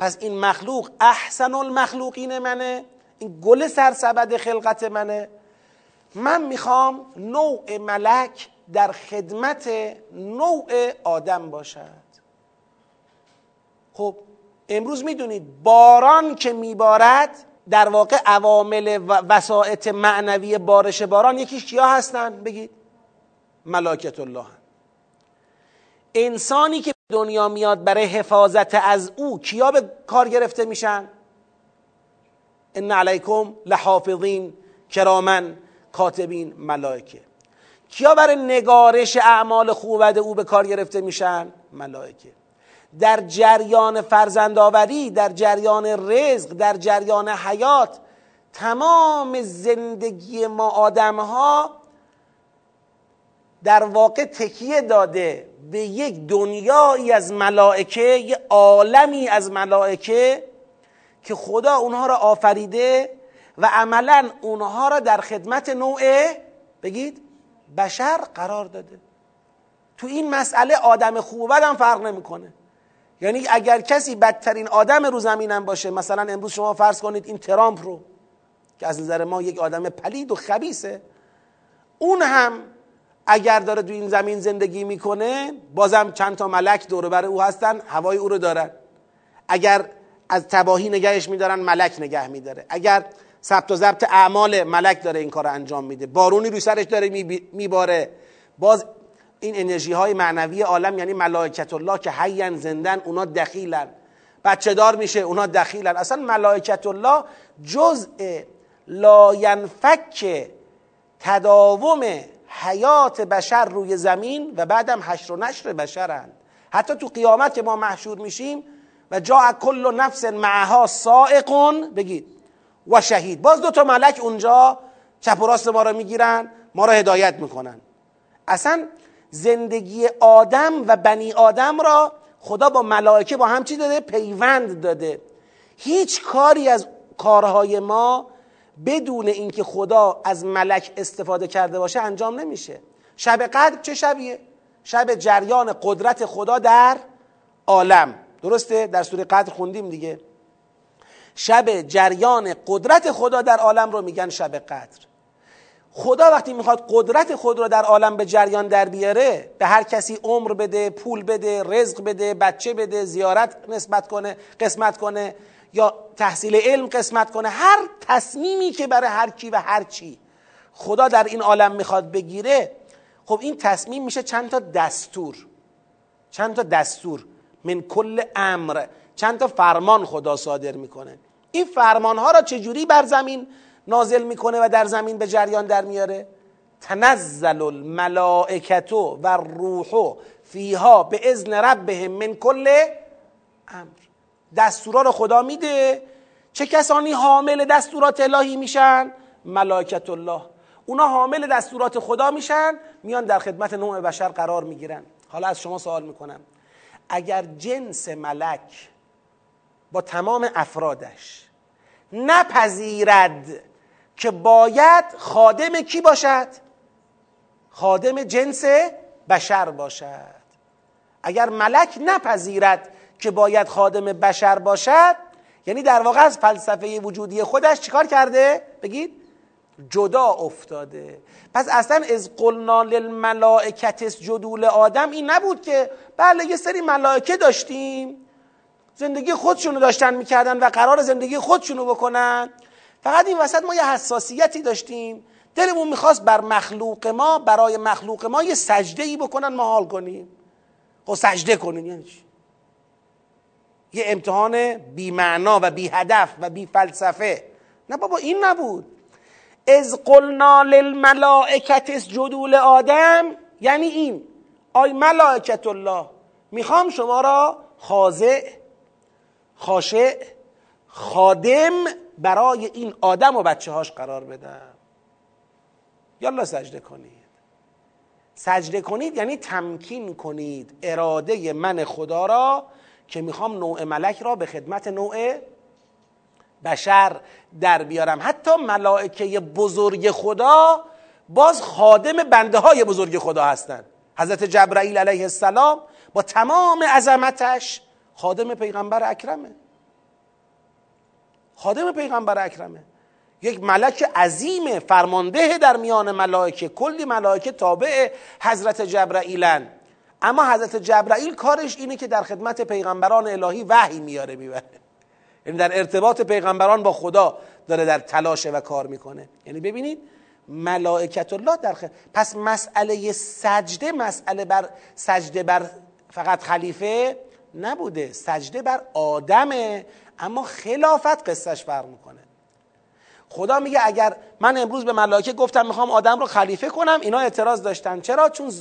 Speaker 1: پس این مخلوق احسن المخلوقین منه. این گل سرسبد خلقت منه. من می‌خوام نوع ملک در خدمت نوع آدم باشد. خب امروز می‌دونید باران که میبارد در واقع عوامل و وسائط معنوی بارش باران یکیش کیا هستن؟ بگید. ملاکت الله. انسانی که دنیا میاد برای حفاظت از او کیا به کار گرفته میشن؟ ان علیکم لحافظین کرامن کاتبین ملائکه. کیا برای نگارش اعمال خوبد او به کار گرفته میشن؟ ملائکه. در جریان فرزندآوری در جریان رزق در جریان حیات تمام زندگی ما آدم ها در واقع تکیه داده به یک دنیایی از ملائکه یک عالمی از ملائکه که خدا اونها را آفریده و عملا اونها را در خدمت نوع بگید بشر قرار داده. تو این مسئله آدم خوب و بدم فرق نمی‌کنه. یعنی اگر کسی بدترین آدم رو زمینم باشه مثلا امروز شما فرض کنید این ترامپ رو که از نظر ما یک آدم پلید و خبیسه اون هم اگر داره تو این زمین زندگی می‌کنه بازم چند تا ملک دور بر او هستن هوای او رو دارن. اگر از تباهی نگهش میدارن ملک نگه میداره. اگر ثبت و ضبط اعمال ملک داره این کار رو انجام میده. بارونی روی سرش داره میباره. باز این انرژی های معنوی عالم یعنی ملائکت الله که حیان زندن اونا دخیلن. بچه دار میشه اونا دخیلن. اصلا ملائکت الله جزء لاینفک تداوم حیات بشر روی زمین و بعدم حشر و نشر بشرند حتی تو قیامت که ما محشور میشیم و جا کل نفس معها سائقون بگید. و شهید. باز دو تا ملک اونجا چپ و راست ما رو می‌گیرن ما رو هدایت می‌کنن. اصلا زندگی آدم و بنی آدم را خدا با ملائکه با هم چی داده؟ پیوند داده. هیچ کاری از کارهای ما بدون اینکه خدا از ملک استفاده کرده باشه انجام نمیشه. شب قدر چه شبیه؟ شب جریان قدرت خدا در عالم. درسته؟ در سوره قدر خوندیم دیگه. شب جریان قدرت خدا در عالم رو میگن شب قدر. خدا وقتی می‌خواد قدرت خود رو در عالم به جریان در بیاره به هر کسی عمر بده پول بده رزق بده بچه بده زیارت نسبت کنه قسمت کنه یا تحصیل علم قسمت کنه هر تصمیمی که برای هر کی و هر چی خدا در این عالم می‌خواد بگیره خب این تصمیم میشه چند تا دستور. چند تا دستور. من کل امر. چند تا فرمان خدا صادر می‌کنه. این فرمان ها را چجوری بر زمین نازل می‌کنه و در زمین به جریان در میاره؟ تنزل الملائکتو و روحو فیها به اذن ربهم من کل امر. دستورا رو خدا میده. چه کسانی حامل دستورات الهی میشن؟ ملائکت الله. اونا حامل دستورات خدا میشن میان در خدمت نوع بشر قرار می‌گیرن. حالا از شما سوال می‌کنم. اگر جنس ملک با تمام افرادش نپذیرد که باید خادم کی باشد؟ خادم جنس بشر باشد. اگر ملک نپذیرد که باید خادم بشر باشد یعنی در واقع از فلسفه وجودی خودش چیکار کرده؟ بگید. جدا افتاده. پس اصلا از قلنا للملائکت جدول آدم این نبود که بله یه سری ملائکه داشتیم. زندگی خودشونو داشتن می‌کردن و قرار زندگی خودشونو بکنن. فقط این وسط ما یه حساسیتی داشتیم. دلمون می‌خواست بر مخلوق ما برای مخلوق ما یه سجده ای بکنن ما حال کنیم. خب سجده کنین یعنی چی؟ یه امتحان بی معنا و بی هدف و بی فلسفه نه بابا این نبود. از قلنا للملائکت جدول آدم یعنی این. آی ملائکت الله می‌خوام شما را خاضع خاشع خادم برای این آدم و بچه هاش قرار بدم. یالا سجده کنید. سجده کنید یعنی تمکین کنید اراده من خدا را که می‌خوام نوع ملک را به خدمت نوع بشر در بیارم. حتی ملائکه بزرگ خدا باز خادم بنده های بزرگ خدا هستند. حضرت جبرائیل علیه السلام با تمام عظمتش خادم پیغمبر اکرمه. خادم پیغمبر اکرمه. یک ملک عظیم فرمانده در میان ملائکه. کلی ملائکه تابع حضرت جبرائیلن اما حضرت جبرائیل کارش اینه که در خدمت پیغمبران الهی وحی میاره می‌بره. یعنی در ارتباط پیغمبران با خدا داره در تلاشه و کار می‌کنه. یعنی ببینید ملائکت الله در خ... پس مسئله سجده مسئله بر سجده بر فقط خلیفه نبوده. سجده بر آدمه. اما خلافت قصهش فرق می‌کنه. خدا میگه اگر من امروز به ملائکه گفتم می‌خوام آدم رو خلیفه کنم اینا اعتراض داشتن. چرا؟ چون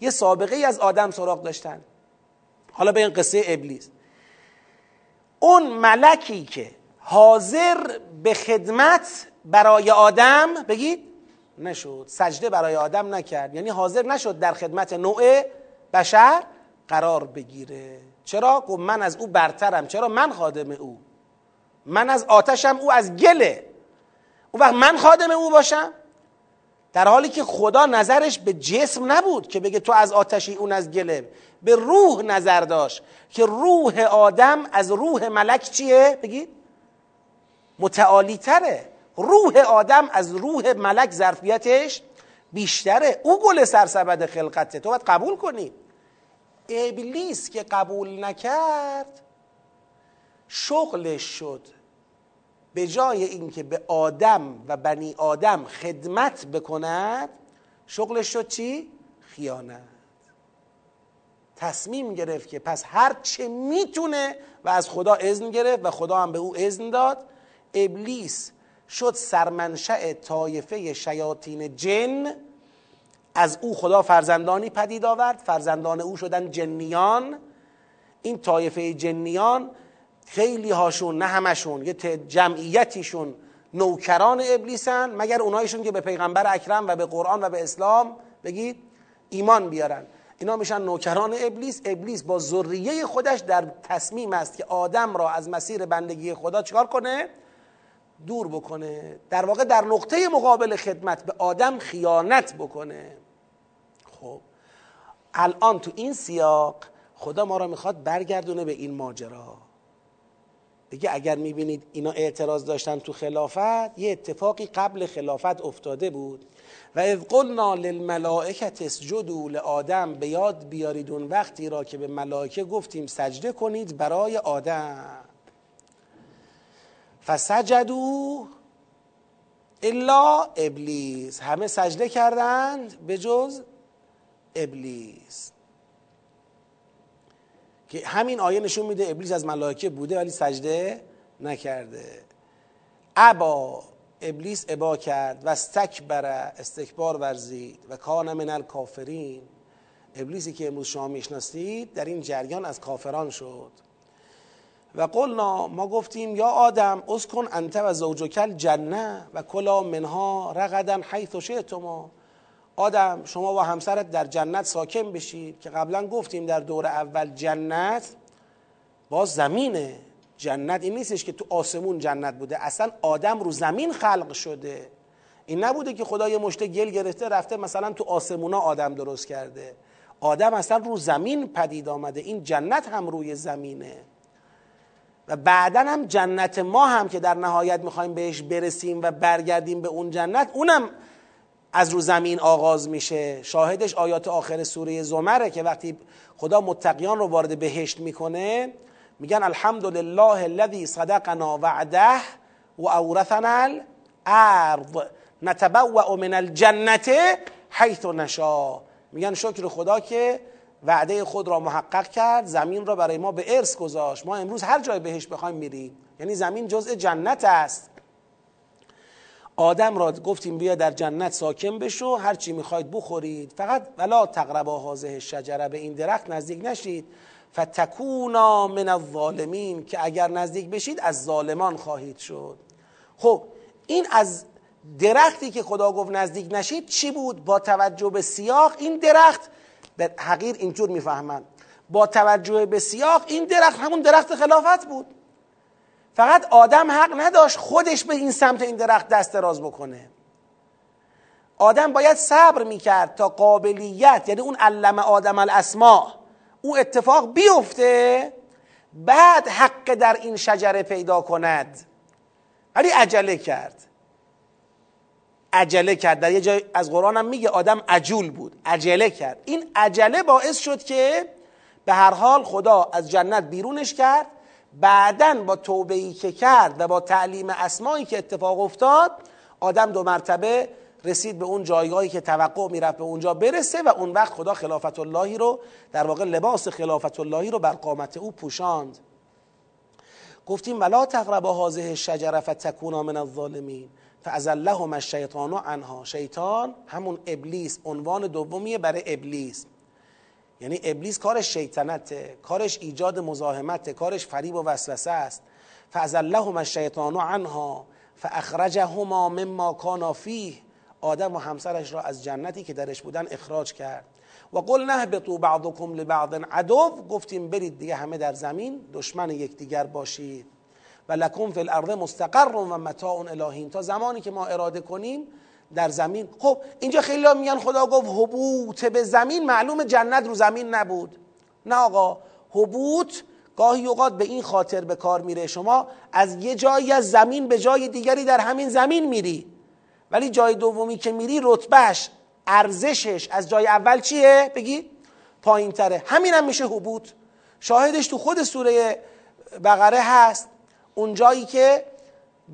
Speaker 1: یه سابقه ای از آدم سراغ داشتن. حالا به این قصه ابلیس. اون ملکی که حاضر به خدمت برای آدم بگید نشد. سجده برای آدم نکرد. یعنی حاضر نشد در خدمت نوع بشر قرار بگیره. چرا؟ گفت من از او برترم. چرا؟ من خادم او. من از آتشم او از گله. اون وقت من خادم او باشم؟ در حالی که خدا نظرش به جسم نبود که بگه تو از آتشی اون از گله. به روح نظر داشت که روح آدم از روح ملک چیه؟ بگید. متعالی تره روح آدم از روح ملک ظرفیتش بیشتره. او گل سرسبد خلقته. تو باید قبول کنی. ابلیس که قبول نکرد شغلش شد. به جای اینکه به آدم و بنی آدم خدمت بکند شغلش شد چی؟ خیانت تصمیم گرفت که پس هر چه می‌تونه و از خدا اذن گرفت و خدا هم به او اذن داد ابلیس شد سرمنشأ طایفه شیاطین جن از او خدا فرزندانی پدید آورد فرزندان او شدن جنیان این طایفه جنیان خیلی هاشون نه همشون یه جمعیتیشون نوکران ابلیسن مگر اونایشون که به پیغمبر اکرم و به قرآن و به اسلام بگید ایمان بیارن. اینا میشن نوکران ابلیس. ابلیس با ذریه خودش در تصمیم است که آدم را از مسیر بندگی خدا چکار کنه؟ دور بکنه. در واقع در نقطه مقابل خدمت به آدم خیانت بکنه. خب الان تو این سیاق خدا ما را می‌خواد برگردونه به این ماجرا. دیگه اگر می‌بینید اینا اعتراض داشتن تو خلافت یه اتفاقی قبل خلافت افتاده بود. و اذ قلنا للملائکت اسجدوا لآدم به یاد بیارید اون وقتی را که به ملائکه گفتیم سجده کنید برای آدم. فسجدوا الا ابلیس. همه سجده کردند به جز ابلیس. که همین آیه نشون میده ابلیس از ملائکه بوده ولی سجده نکرده. ابا ابلیس ابا کرد و استکبر استکبار ورزید و کان من الکافرین. ابلیسی که امروز شما می‌شناسید در این جریان از کافران شد. و قلنا ما گفتیم یا آدم اسکن انت و زوجکل جنه و کلا منها رغدا حیث شئتما. آدم شما با همسرت در جنت ساکن بشید که قبلا گفتیم در دور اول جنت باز زمینه. جنت این نیستش که تو آسمون جنت بوده اصلا آدم رو زمین خلق شده. این نبوده که خدا یه مشته گل گرفته رفته مثلا تو آسمونا آدم درست کرده. آدم اصلا رو زمین پدید آمده. این جنت هم روی زمینه. و بعدا هم جنت ما هم که در نهایت می‌خوایم بهش برسیم و برگردیم به اون جنت اونم از رو زمین آغاز میشه. شاهدش آیات آخر سوره زمره که وقتی خدا متقیان رو وارد بهشت می‌کنه میگن الحمد لله الذي صدقنا وعده و اورثنا الارض. نتبوأ من الجنه حیث نشا میگن شکر خدا که وعده خود را محقق کرد زمین را برای ما به ارث گذاشت. ما امروز هر جای بهش بخوایم میریم. یعنی زمین جزء جنت است. آدم را گفتیم بیا در جنت ساکن بشو هر چی می‌خواید بخورید. فقط ولا تقربا هذه شجره به این درخت نزدیک نشید. فتکونا من الظالمین که اگر نزدیک بشید از ظالمان خواهید شد. خب این از درختی که خدا گفت نزدیک نشید چی بود؟ با توجه به سیاق این درخت به حقیر اینجور می‌فهمن. با توجه به سیاق این درخت همون درخت خلافت بود. فقط آدم حق نداشت خودش به این سمت این درخت دست دراز بکنه. آدم باید صبر می‌کرد تا قابلیت یعنی اون علم آدم الاسماء او اتفاق بیفته بعد حق در این شجره پیدا کند. ولی عجله کرد. عجله کرد. در یه جای از قرآن هم میگه آدم عجول بود. عجله کرد. این عجله باعث شد که به هر حال خدا از جنت بیرونش کرد. بعدا با توبه ای که کرد و با تعلیم اسمایی که اتفاق افتاد آدم دو مرتبه رسید به اون جایگاهی که توقع می‌رفت به اونجا برسه و اون وقت خدا خلافت اللهی رو در واقع لباس خلافت اللهی رو بر قامت او پوشاند. گفتیم ولا تقربا هذه الشجره فتکونا من الظالمین فازلهما الشیطان عنها. شیطان همون ابلیس عنوان دومیه برای ابلیس. یعنی ابلیس کارش شیطنته کارش ایجاد مزاحمته کارش فریب و وسوسه است. فازلهما الشیطان عنها فاخرجهما مما کانا فیه آدم و همسرش را از جنتی که درش بودن اخراج کرد. و قل نهبطوا بعضکم لبعض عدو گفتیم برید دیگه همه در زمین دشمن یکدیگر باشید. و لکم فی الارض مستقر و متاع الهین تا زمانی که ما اراده کنیم در زمین. خب اینجا خیلی میگن خدا گفت حبوط به زمین معلوم جنت رو زمین نبود. نه آقا حبوط گاهی اوقات به این خاطر به کار میره. شما از یه جایی از زمین به جای دیگری در همین زمین میری. ولی جای دومی که میری رتبهش ارزشش از جای اول چیه؟ بگی؟ پایین تره همین هم میشه حبوط. شاهدش تو خود سوره بقره هست. اون جایی که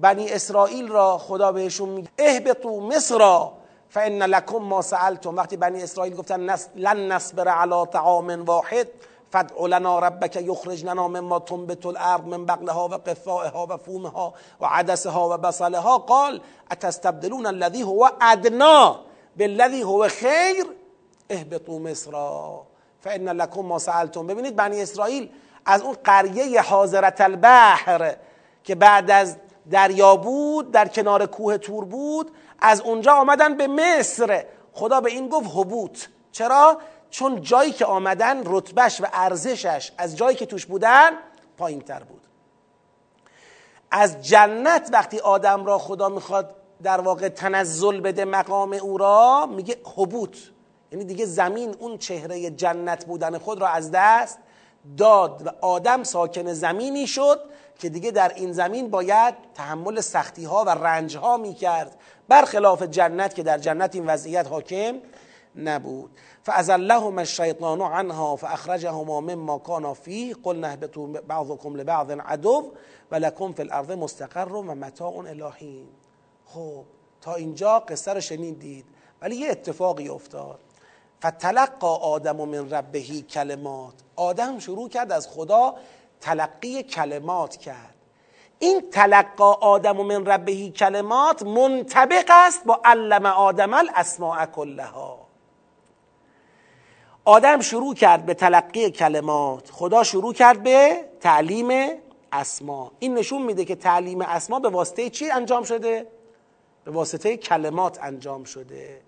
Speaker 1: بنی اسرائیل را خدا بهشون میگه اهبطوا مصر فان لکم ما سألتم. وقتی بنی اسرائیل گفتن لن نصبر على طعام واحد فادع لنا ربک یخرج لنا مما تنبت الارض من بقلها و قفائها و فومها و عدسها و بصلها. قال اتستبدلون الذي هو ادنا بالذي هو خیر؟ اهبطوا مصر فان لکم ما سألتم. ببینید بنی اسرائیل از اون قریه حاضرت البحر که بعد از دریا بود در کنار کوه تور بود از اونجا آمدن به مصر. خدا به این گفت حبوط. چرا؟ چون جایی که آمدن رتبهش و ارزشش از جایی که توش بودن پایین تر بود. از جنت وقتی آدم را خدا می‌خواد در واقع تنزل بده مقام او را میگه حبوط. یعنی دیگه زمین اون چهره جنت بودن خود را از دست داد و آدم ساکن زمینی شد که دیگه در این زمین باید تحمل سختی ها و رنج ها می کرد برخلاف جنت که در جنت این وضعیت حاکم نبود. فازلهما الشیطان عنها فاخرجهما مما كانا فيه قلنا اهبطوا بعضكم لبعض عدو ولكم في الارض مستقر و متاع الهین خب تا اینجا قصه رو شنیدید ولی یه اتفاقی افتاد. فتلقا آدم من ربهی کلمات. آدم شروع کرد از خدا تلقی کلمات کرد. این تلقا آدم من ربهی کلمات منطبق است با علم آدم الاسماء کلها. آدم شروع کرد به تلقی کلمات خدا شروع کرد به تعلیم اسما. این نشون میده که تعلیم اسما به واسطه چی انجام شده؟ به واسطه کلمات انجام شده.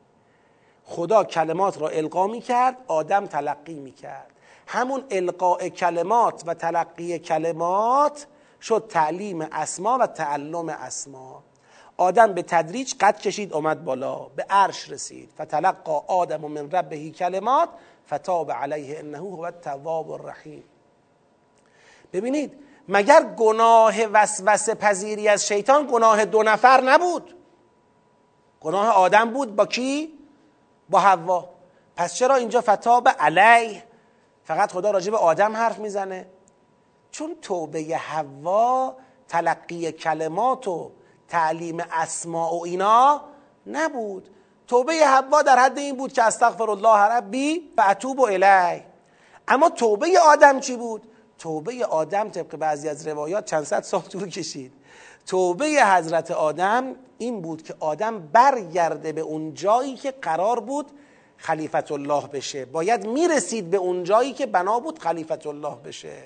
Speaker 1: خدا کلمات را القا می کرد آدم تلقی می کرد همون القاء کلمات و تلقی کلمات شد تعلیم اسما و تعلم اسما. آدم به تدریج قد کشید اومد بالا به عرش رسید. فتلقا آدم من ربهی کلمات فتاب علیه انه هو التواب الرحیم. ببینید مگر گناه وسوسه پذیری از شیطان گناه دو نفر نبود؟ گناه آدم بود با کی؟ با حوا. پس چرا اینجا فتاب علیه؟ فقط خدا راجع به آدم حرف می‌زنه. چون توبه حوا تلقی کلمات و تعلیم اسماء و اینا نبود. توبه حوا در حد این بود که استغفر الله ربی و اتوب الی اما توبه آدم چی بود؟ توبه آدم طبق بعضی از روایات چند صد سال طول کشید. توبه حضرت آدم این بود که آدم برگرده به اون جایی که قرار بود خلیفت الله بشه. باید می‌رسید به اون جایی که بنا بود خلیفت الله بشه.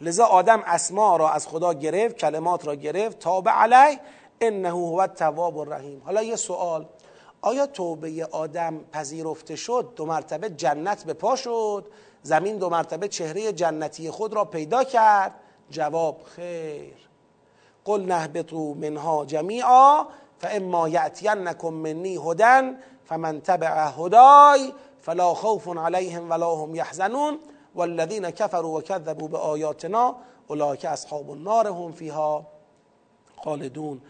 Speaker 1: لذا آدم اسما را از خدا گرفت کلمات را گرفت تاب علی انه هو التواب الرحیم. حالا یه سوال آیا توبه آدم پذیرفته شد؟ دو مرتبه جنت به پا شد زمین دو مرتبه چهره جنتی خود را پیدا کرد؟ جواب خیر. قل نهبطوا منها جمیعا فاما یأتینکم منی هدن فمن تبع هدای فلا خوف علیهم ولا هم یحزنون والذین كفروا وكذبوا بآیاتنا اولئک اصحاب النار هم فیها خالدون.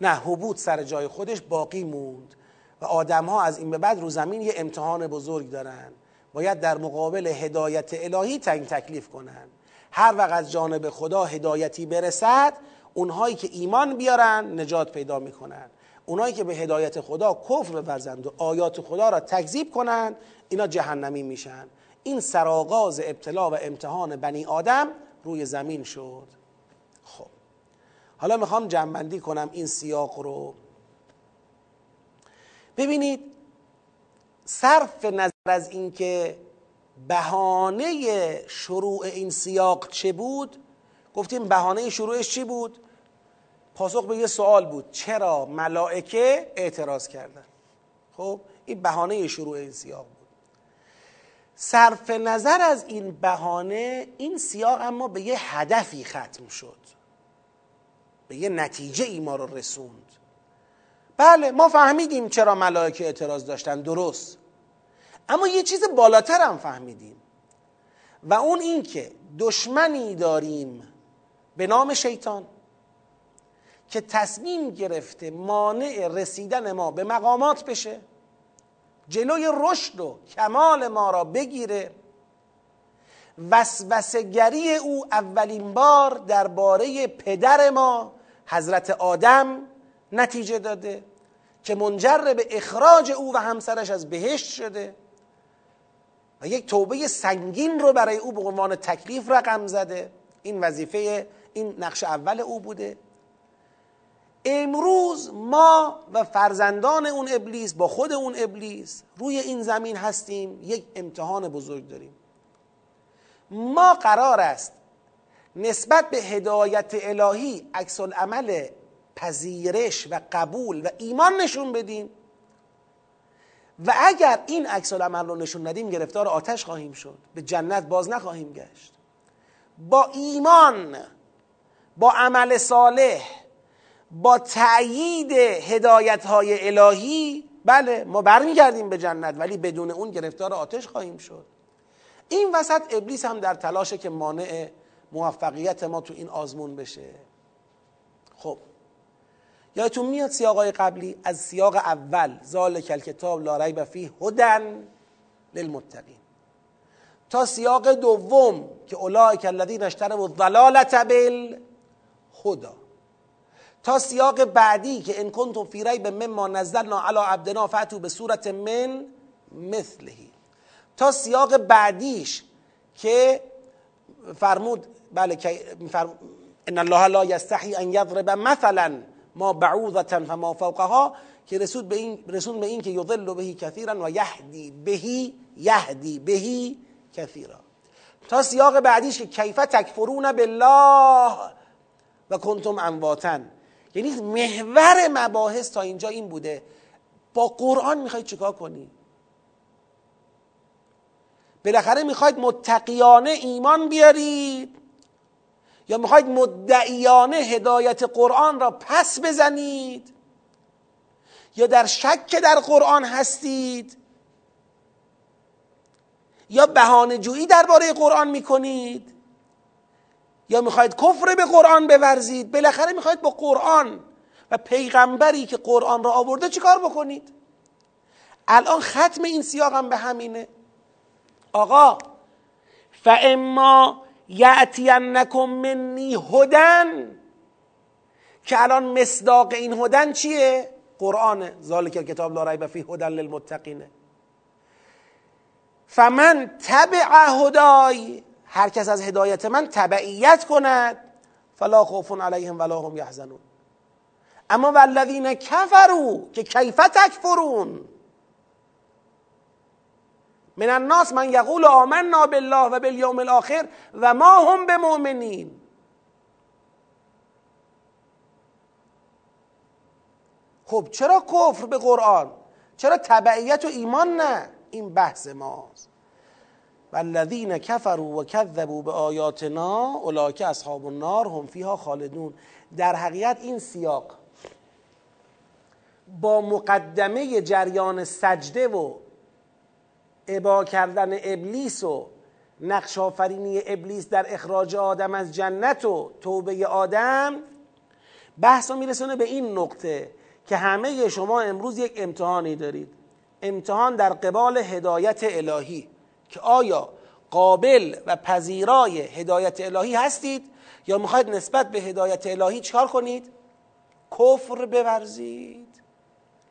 Speaker 1: نه حبوط سر جای خودش باقی موند و آدم ها از این به بعد رو زمین یه امتحان بزرگ دارن. باید در مقابل هدایت الهی تنگ تکلیف کنن. هر وقت از جانب خدا هدایتی برسد اونهایی که ایمان بیارن نجات پیدا می‌کنن. اونهایی که به هدایت خدا کفر بورزند و آیات خدا را تکذیب کنن اینا جهنمی میشن. این سرآغاز ابتلا و امتحان بنی آدم روی زمین شد. خب. حالا می‌خوام جنبندی کنم این سیاق رو. ببینید صرف نظر از اینکه بهانه شروع این سیاق چه بود گفتیم بهانه شروعش چی بود؟ پاسخ به یه سوال بود. چرا ملائکه اعتراض کردن؟ خب این بهانه شروع این سیاق بود. صرف نظر از این بهانه این سیاق اما به یه هدفی ختم شد. به یه نتیجه ای ما رو رسوند. بله ما فهمیدیم چرا ملائکه اعتراض داشتن. درست. اما یه چیز بالاتر هم فهمیدیم. و اون این که دشمنی داریم به نام شیطان. که تصمیم گرفته مانع رسیدن ما به مقامات بشه جلوی رشد و کمال ما را بگیره. وسوسگری او اولین بار درباره پدر ما حضرت آدم نتیجه داده که منجر به اخراج او و همسرش از بهشت شده و یک توبه سنگین رو برای او به عنوان تکلیف رقم زده. این وظیفه این نقش اول او بوده. امروز ما و فرزندان اون ابلیس با خود اون ابلیس روی این زمین هستیم یک امتحان بزرگ داریم. ما قرار است نسبت به هدایت الهی عکس عمل پذیرش و قبول و ایمان نشون بدیم. و اگر این عکس العمل رو نشون ندیم گرفتار آتش خواهیم شد به جنت باز نخواهیم گشت. با ایمان با عمل صالح با تأیید هدایت های الهی بله ما برمیگردیم به جنت ولی بدون اون گرفتار آتش خواهیم شد. این وسط ابلیس هم در تلاشه که مانع موفقیت ما تو این آزمون بشه. خب یادتون میاد سیاقای قبلی؟ از سیاق اول ذالک الکتاب لا ریب فیه هدن للمتقین. تا سیاق دوم که اولئک الذین اشتروا الضلالة بالهدى. تا سیاق بعدی که ان کنتم فی ریب مما نزلنا علی عبدنا فاتوا به صورت من مثلهی تا سیاق بعدیش که فرمود بله که ان الله لا یستحی ان یضرب مثلا ما بعوضتا فما فوقها که رسول به این رسول به این که یضل بهی کثیرا و یهدی بهی یهدی بهی کثیرا. تا سیاق بعدیش که کیف تکفرون بالله و کنتم امواتا. یعنی محور مباحث تا اینجا این بوده. با قرآن می‌خوای چیکار کنی؟ بالاخره می‌خواید متقیانه ایمان بیارید. یا می‌خواید مدعیانه هدایت قرآن را پس بزنید. یا در شک در قرآن هستید. یا بهانه جویی درباره قرآن می‌کنید. یا می‌خواید کفر به قرآن بورزید؟ بالاخره می‌خواید با قرآن. و پیغمبری که قرآن را آورده چیکار بکنید؟ الان ختم این سیاق هم به همینه. آقا فاما یعتینکم منی هدن که الان مصداق این هدن چیه؟ قرآنه ذالک کتاب لا ریب فیه هدن للمتقینه فمن تبع هدای هر کس از هدایت من تبعیت کند فلا خوف علیهم ولا هم یحزنون. اما والذین کفروا که کیف تکفرون؟ من الناس من یقول آمنا بالله و بالیوم الاخر و ما هم به مؤمنین خب چرا کفر به قرآن؟ چرا تبعیت و ایمان نه؟ این بحث ماست. والذین کفروا و کذبوا به آیاتنا اولئک اصحاب النار هم فیها خالدون. در حقیقت این سیاق با مقدمه جریان سجده و ابا کردن ابلیس و نقش آفرینی ابلیس در اخراج آدم از جنت و توبه آدم بحث میرسونه به این نقطه که همه شما امروز یک امتحانی دارید. امتحان در قبال هدایت الهی. که آیا قابل و پذیرای هدایت الهی هستید یا می‌خواید نسبت به هدایت الهی چکار کنید؟ کفر بورزید.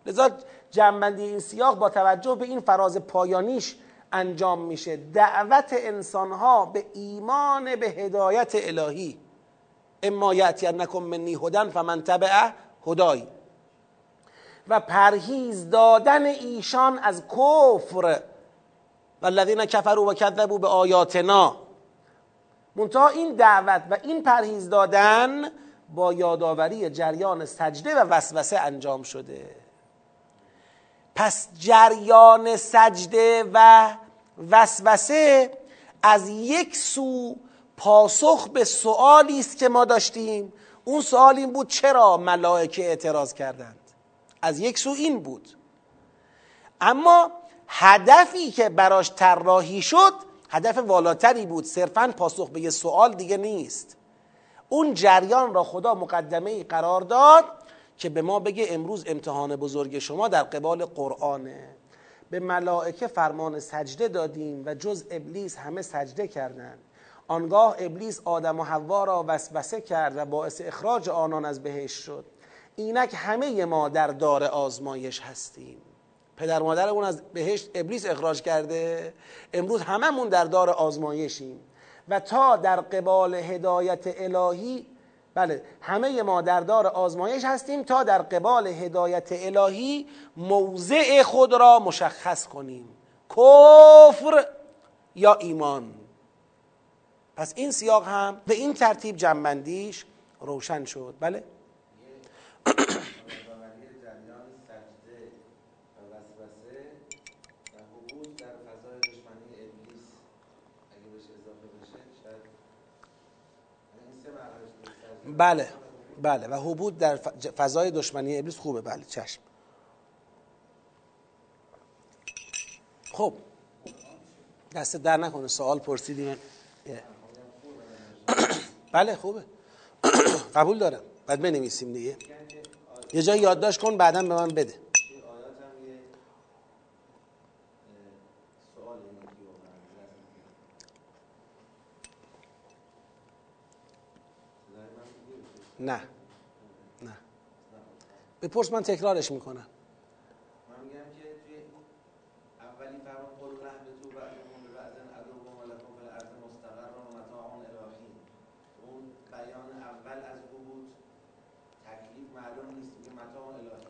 Speaker 1: لذا جنبندی این سیاق با توجه به این فراز پایانیش انجام میشه. دعوت انسانها به ایمان به هدایت الهی. اما نکن منی هدن فمن تبع هدای. و پرهیز دادن ایشان از کفر. والذین کفروا و کذبوا به آیاتنا. منتها این دعوت و این پرهیز دادن با یادآوری جریان سجده و وسوسه انجام شده. پس جریان سجده و وسوسه از یک سو پاسخ به سوالی است که ما داشتیم. اون سوال این بود چرا ملائکه اعتراض کردند؟ از یک سو این بود. اما هدفی که براش طراحی شد هدف والاتری بود. صرفا پاسخ به یه سوال دیگه نیست. اون جریان را خدا مقدمه ای قرار داد که به ما بگه امروز امتحان بزرگ شما در قبال قرآنه. به ملائکه فرمان سجده دادیم و جز ابلیس همه سجده کردند آنگاه ابلیس آدم و حوا را وسوسه کرد و باعث اخراج آنان از بهشت شد. اینک همه ما در دار آزمایش هستیم. پدر مادرمون از بهشت ابلیس اخراج کرده. امروز هممون در دار آزمایشیم. و تا در قبال هدایت الهی بله همه ما در دار آزمایش هستیم تا در قبال هدایت الهی موضع خود را مشخص کنیم. کفر یا ایمان؟ پس این سیاق هم به این ترتیب جنبندیش روشن شد. بله؟ بله بله. و حبود در فضای دشمنی ابلیس خوبه. بله چشم. خب. دست در نکنه سوال پرسیدیم بله خوبه. قبول دارم. بعد بنویسیم دیگه. یه جایی یادداشت کن بعدا به من بده. نه. نه. بپرس من تکرارش می‌کنم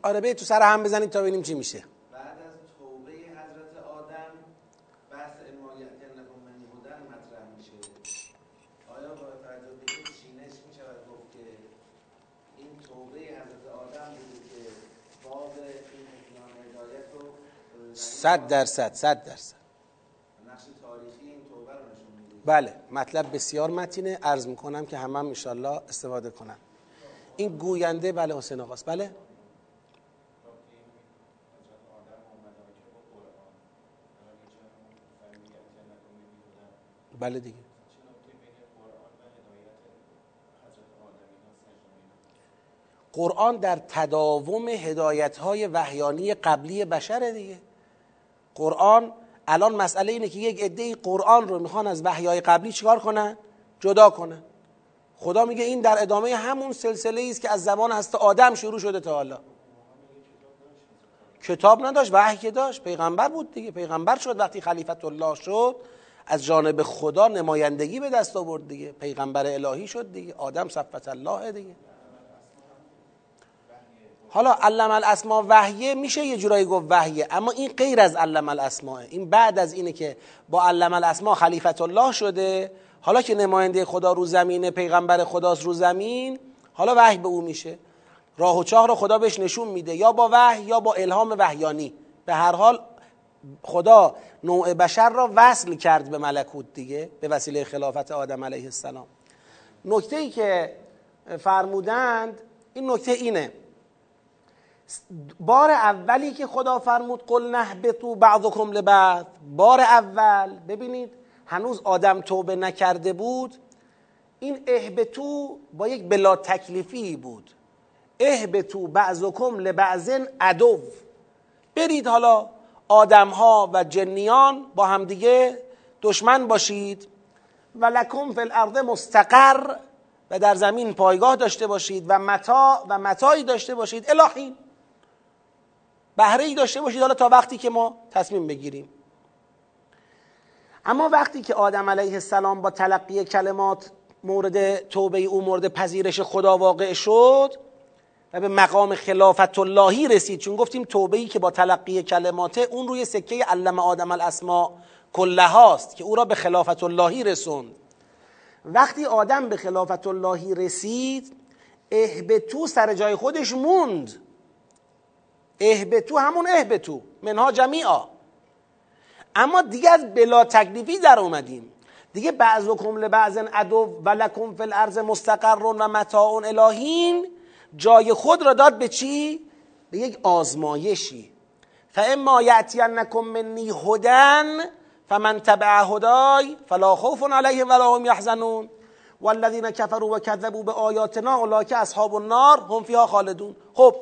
Speaker 1: آره به تو سر هم بزنید تا ببینیم چی میشه
Speaker 2: بعد از توبه حضرت آدم بحث امایت نکن منی بودن مطرح میشه آیا با توجه به این چینش می‌شود گفت که این توبه حضرت آدم بوده که باب این احیان هدایت رو
Speaker 1: صد درصد صد درصد. بله مطلب بسیار متینه. عرض می‌کنم که همم انشالله استفاده کنم این گوینده بله حسین آقاست. بله؟ بله دیگه. قرآن در تداوم هدایت های وحیانی قبلی بشره دیگه. قرآن الان مسئله اینه که یک عده قرآن رو می‌خوان از وحیای قبلی چیکار کنن؟ جدا کنن. خدا میگه این در ادامه همون سلسله است که از زمان هست آدم شروع شده تا حالا. کتاب نداشت وحی که داشت پیغمبر بود دیگه. پیغمبر شد وقتی خلیفت الله شد از جانب خدا نمایندگی به دست آورد دیگه. پیغمبر الهی شد دیگه. آدم صفت الله دیگه. حالا علم الاسما وحیه میشه یه جورایی گفت وحیه اما این غیر از علم الاسماء. این بعد از اینه که با علم الاسما خلیفت الله شده حالا که نماینده خدا رو زمینه پیغمبر خداست رو زمین حالا وحی به او میشه. راه و چاه رو خدا بهش نشون میده یا با وحی یا با الهام وحیانی. به هر حال خدا نوع بشر را وصل کرد به ملکوت دیگه به وسیله خلافت آدم علیه السلام. نکته ای که فرمودند این نکته اینه. بار اولی که خدا فرمود قل نهبتو بعضکم لبعض. بار اول ببینید هنوز آدم توبه نکرده بود. این اهبتو با یک بلا تکلیفی بود. اهبتو بعضکم لبعضن عدو. برید حالا آدم ها و جنیان با همدیگه دشمن باشید. و لکم فی الارض مستقر و در زمین پایگاه داشته باشید و متا و متایی داشته باشید. الهین بهره ای داشته باشید. حالا تا وقتی که ما تصمیم بگیریم. اما وقتی که آدم علیه السلام با تلقی کلمات مورد توبه او مورد پذیرش خدا واقع شد و به مقام خلافت اللهی رسید چون گفتیم توبه ای که با تلقی کلماته اون روی سکه علم آدم الاسما کله هاست که او را به خلافت اللهی رسوند. وقتی آدم به خلافت اللهی رسید اهبتو سر جای خودش موند. اهبتو همون اهبتو. منها جمیعا. اما دیگه از بلا تکلیفی در اومدیم. دیگه بعض و کمل بعضن عدو و لکم فی الارض مستقر و متاع الهین جای خود را داد به چی؟ به یک آزمایشی. فاما یأتینکم منی هدن فمن تبع هدای فلا خوف علیهم ولا هم یحزنون والذین کفروا و کذبوا به آیاتنا اولئک اصحاب النار هم فیها خالدون. خب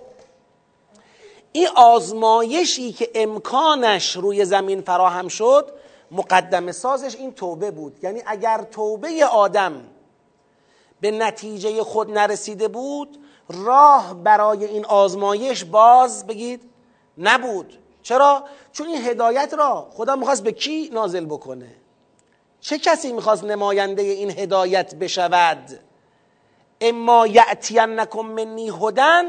Speaker 1: این آزمایشی که امکانش روی زمین فراهم شد مقدم سازش این توبه بود. یعنی اگر توبه آدم به نتیجه خود نرسیده بود راه برای این آزمایش باز بگید نبود. چرا؟ چون این هدایت را خدا می‌خواست به کی نازل بکنه؟ چه کسی می‌خواست نماینده این هدایت بشود؟ اما یأتینکم منی هدن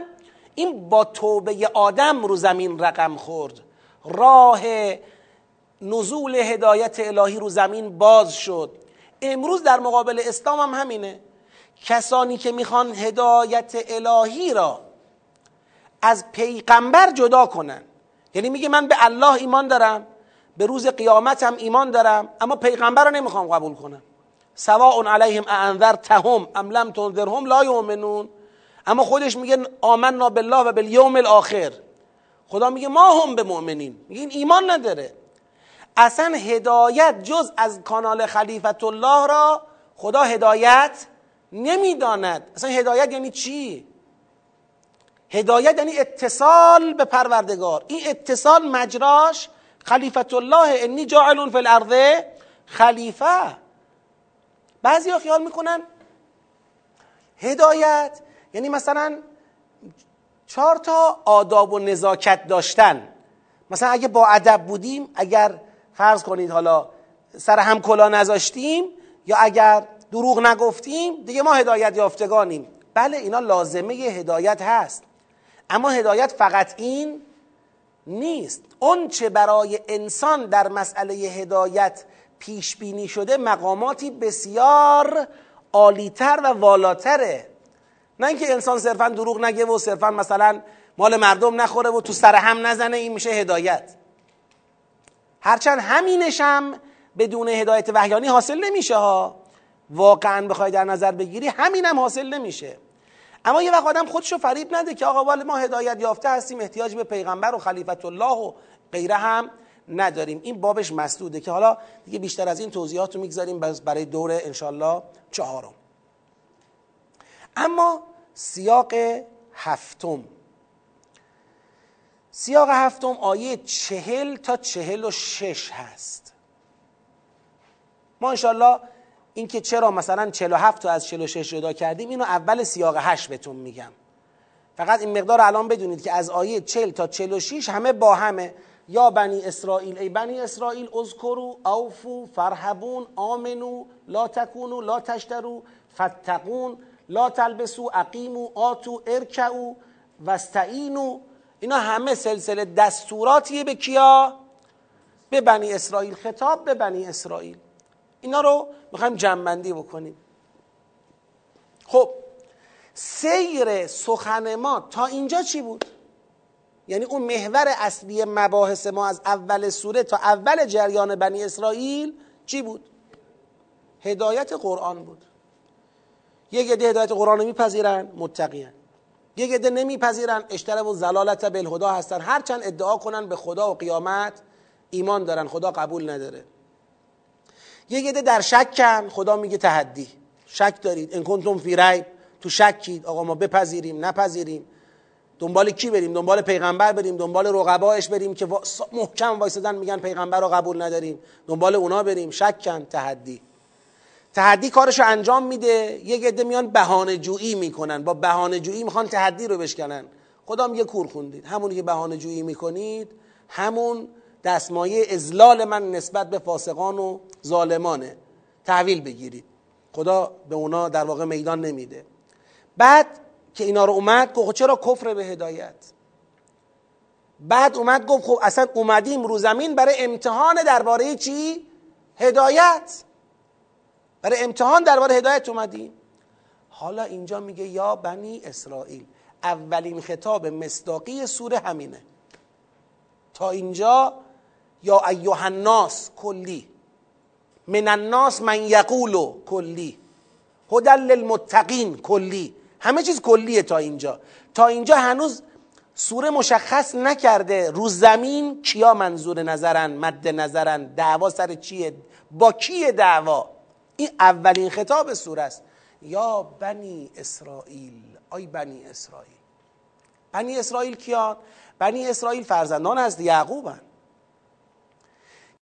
Speaker 1: این با توبه آدم رو زمین رقم خورد. راه نزول هدایت الهی رو زمین باز شد. امروز در مقابل اسلام هم همینه. کسانی که می‌خوان هدایت الهی را از پیغمبر جدا کنن. یعنی میگه من به الله ایمان دارم به روز قیامت هم ایمان دارم اما پیغمبر رو نمی‌خوام قبول کنم. سواء علیهم تهم ام لم تنذرهم لا یؤمنون. اما خودش میگه آمنا بالله و بالیوم الاخر. خدا میگه ما هم به مؤمنین. میگه این ایمان نداره. اصلا هدایت جز از کانال خلیفت الله را خدا هدایت نمی‌داند. اصلا هدایت یعنی چی؟ هدایت یعنی اتصال به پروردگار. این اتصال مجراش خلیفت الله انی جاعلون فی الارض خلیفه. بعضی ها خیال می‌کنن هدایت یعنی مثلا چهار تا آداب و نزاکت داشتن. مثلا اگه با ادب بودیم اگر فرض کنید حالا سر هم کلا نذاشتیم یا اگر دروغ نگفتیم دیگه ما هدایت یافتگانیم. بله اینا لازمه هدایت هست. اما هدایت فقط این نیست. اون چه برای انسان در مسئله هدایت پیش بینی شده مقاماتی بسیار عالیتر و والاتره. نه اینکه انسان صرفا دروغ نگه و صرفا مثلا مال مردم نخوره و تو سر هم نزنه این میشه هدایت. هرچند همینش هم بدون هدایت وحیانی حاصل نمیشه ها. واقعا بخوای در نظر بگیری همین هم حاصل نمیشه. اما یه وقت آدم خودشو فریب نده که آقا ولی ما هدایت یافته هستیم احتیاج به پیغمبر و خلیفت الله و غیره هم نداریم. این بابش مسدوده که حالا دیگه بیشتر از این توضیحات رو می‌گذاریم برای دور انشالله چهارم. اما سیاق هفتم. سیاق هفتم آیه چهل تا چهل و شش هست. ما انشالله این که چرا مثلا 47 تا از 46 جدا کردیم اینو اول سیاق 8 بهتون میگم. فقط این مقدار الان بدونید که از آیه 40 تا 46 همه با همه. یا بنی اسرائیل ای بنی اسرائیل اذکرو اوفو فرحبون آمنو لا تکونو لا تشترو فتقون لا تلبسو اقیمو آتو ارکعو وستعینو اینا همه سلسله دستوراتیه به کیا؟ به بنی اسرائیل خطاب به بنی اسرائیل اینا رو می‌خوایم جنبندی بکنیم خب سیر سخن ما تا اینجا چی بود؟ یعنی اون محور اصلی مباحث ما از اول سوره تا اول جریان بنی اسرائیل چی بود؟ هدایت قرآن بود یک عده هدایت قرآن رو میپذیرن متقیان. یک عده نمیپذیرن اشتره و زلالت بالهدا هستن. هرچند ادعا کنن به خدا و قیامت ایمان دارن خدا قبول نداره. یک عده در شکن خدا میگه تحدی. شک دارید. ان کنتم فی ریب. تو شکید. آقا ما بپذیریم نپذیریم. دنبال کی بریم؟ دنبال پیغمبر بریم. دنبال رقبایش بریم که محکم وایسادن میگن پیغمبر رو قبول نداریم. دنبال اونا بریم. شکن تحدی. تحدی کارشو انجام میده یک عده میان بهانه جویی می‌کنن. با بهانه جویی می‌خوان تحدی رو بشکنن. خدا میگه کور خوندید. همونی که بهانه جویی می‌کنید همون دستمایه ازلال من نسبت به فاسقان و ظالمانه. تحویل بگیرید. خدا به اونا در واقع میدان نمیده. بعد که اینا رو اومد گفت خب چرا کفر به هدایت؟ بعد اومد گفت خب اصلا اومدیم رو زمین برای امتحان درباره چی؟ هدایت. برای امتحان درباره هدایت اومدیم حالا اینجا میگه یا بنی اسرائیل اولین خطاب مصداقی سوره همینه. تا اینجا یا ایوه الناس کلی. من الناس من یقولو کلی. هدل للمتقین کلی. همه چیز کلیه تا اینجا. تا اینجا هنوز سوره مشخص نکرده رو زمین کیا منظور نظرن مد نظرن دعوا سر چیه با کیه دعوا؟ این اولین خطاب سوره است. یا بنی اسرائیل آی بنی اسرائیل. بنی اسرائیل کیان؟ بنی اسرائیل فرزندان از یعقوبن.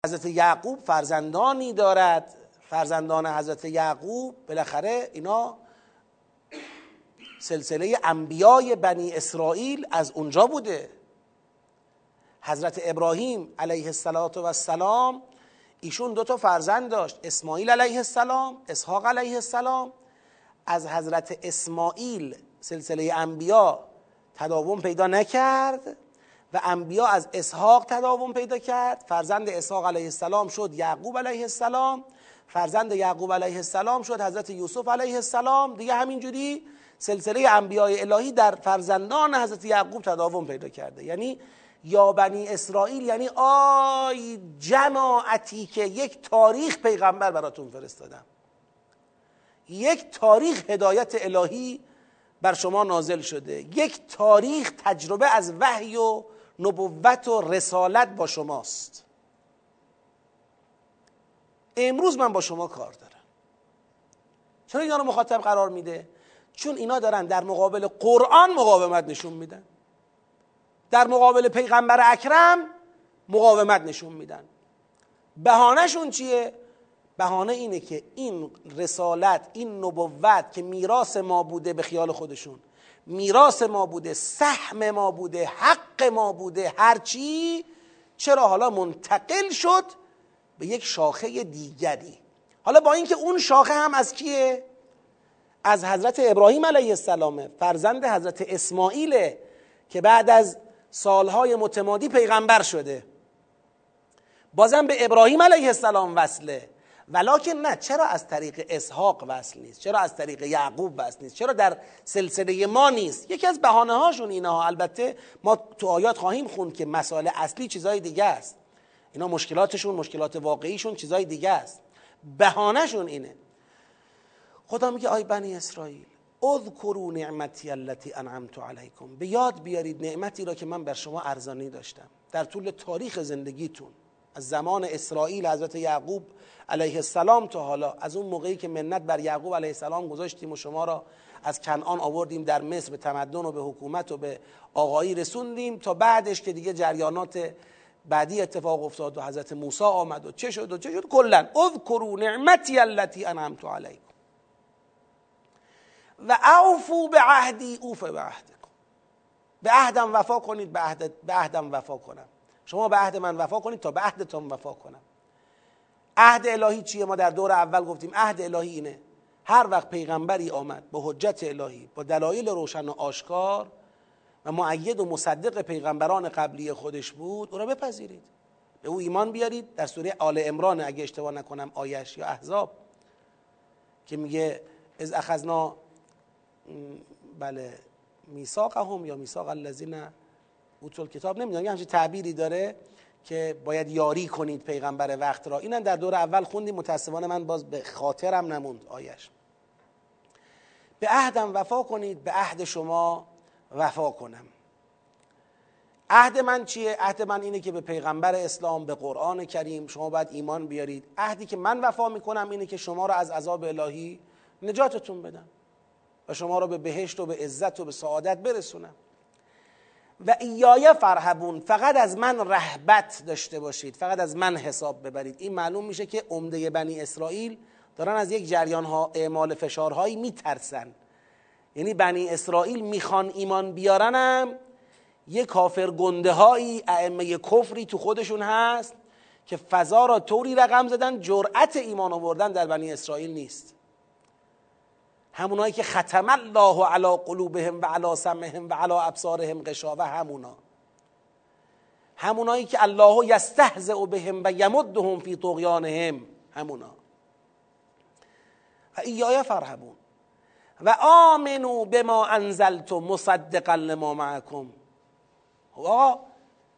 Speaker 1: حضرت یعقوب فرزندانی دارد. فرزندان حضرت یعقوب بالاخره اینا سلسله انبیای بنی اسرائیل از اونجا بوده. حضرت ابراهیم علیه السلام ایشون دو تا فرزند داشت اسماعیل علیه السلام اسحاق علیه السلام. از حضرت اسماعیل سلسله انبیا تداوم پیدا نکرد و انبیا از اسحاق تداوم پیدا کرد. فرزند اسحاق علیه السلام شد یعقوب علیه السلام. فرزند یعقوب علیه السلام شد حضرت یوسف علیه السلام. دیگه همینجوری سلسله انبیای الهی در فرزندان حضرت یعقوب تداوم پیدا کرده. یعنی یا بنی اسرائیل یعنی آی جماعتی که یک تاریخ پیغمبر براتون فرستادم. یک تاریخ هدایت الهی بر شما نازل شده. یک تاریخ تجربه از وحی و نبوت و رسالت با شماست. امروز من با شما کار دارم. چرا اینا رو مخاطب قرار میده؟ چون اینا دارن در مقابل قرآن مقاومت نشون میدن. در مقابل پیغمبر اکرم مقاومت نشون میدن. بهانهشون چیه؟ بهانه اینه که این رسالت این نبوت که میراث ما بوده به خیال خودشون میراث ما بوده سهم ما بوده حق ما بوده هرچی چرا حالا منتقل شد به یک شاخه دیگری؟ حالا با اینکه اون شاخه هم از کیه؟ از حضرت ابراهیم علیه السلامه فرزند حضرت اسماعیله که بعد از سالهای متمادی پیغمبر شده. بازم به ابراهیم علیه السلام وصله. ولکن نه چرا از طریق اسحاق وصل نیست؟ چرا از طریق یعقوب وصل نیست؟ چرا در سلسله ما نیست؟ یکی از بهانه هاشون اینها البته ما تو آیات خواهیم خوند که مسائل اصلی چیزای دیگه است. اینا مشکلاتشون مشکلات واقعیشون چیزای دیگه است. بهانهشون اینه. خدا میگه آی بنی اسرائیل اذکروا نعمتی التي انعمت علیکم. به یاد بیارید نعمتی را که من بر شما ارزانی داشتم. در طول تاریخ زندگیتون از زمان اسرائیل حضرت یعقوب علیه السلام تا حالا از اون موقعی که منت بر یعقوب علیه السلام گذاشتیم و شما را از کنعان آوردیم در مصر به تمدن و به حکومت و به آقایی رسوندیم تا بعدش که دیگه جریانات بعدی اتفاق افتاد و حضرت موسی آمد و چه شد و چه شد؟ کلا اذکروا نعمتی التي انعمت علیکم. و اوفو به عهدی اوف به عهدکم. به عهدم وفا کنید به, عهد به عهدم وفا کنم. شما به عهد من وفا کنید تا به عهدتان وفا کنم. عهد الهی چیه؟ ما در دور اول گفتیم عهد الهی اینه. هر وقت پیغمبری آمد با حجت الهی با دلایل روشن و آشکار و معید و مصدق پیغمبران قبلی خودش بود او را بپذیرید. به او ایمان بیارید. در سوره آل امران اگه اشتباه نکنم آیش یا احزاب که میگه از اخذنا بله میثاقهم یا میثاق الذین اوتول کتاب نمی‌دونم یه همچین تعبیری داره که باید یاری کنید پیغمبر وقت را. اینم در دور اول خوندیم متاسفانه من باز به خاطرم نموند آیش. به عهدم وفا کنید به عهد شما وفا کنم. عهد من چیه؟ عهد من اینه که به پیغمبر اسلام به قرآن کریم شما باید ایمان بیارید. عهدی که من وفا می‌کنم اینه که شما را از عذاب الهی نجاتتون بدم. شما را به بهشت و به عزت و به سعادت برسونم. و ایای فرهبون فقط از من رهبت داشته باشید فقط از من حساب ببرید. این معلوم میشه که عمده بنی اسرائیل دارن از یک جریان ها اعمال فشارهایی میترسن. یعنی بنی اسرائیل می‌خوان ایمان بیارنم. یه کافر گنده هایی ائمه کفری تو خودشون هست که فضا را طوری رقم زدن جرأت ایمان آوردن در بنی اسرائیل نیست. همونایی که ختم الله علی قلوبهم و علی سمعهم و علی ابصارهم غشاوه همونا. همونایی که الله یستهزئ بهم و یمدهم فی طغیانهم همونا. و ایای فرهبون و آمنو بما انزلت مصدقا لما معکم. آقا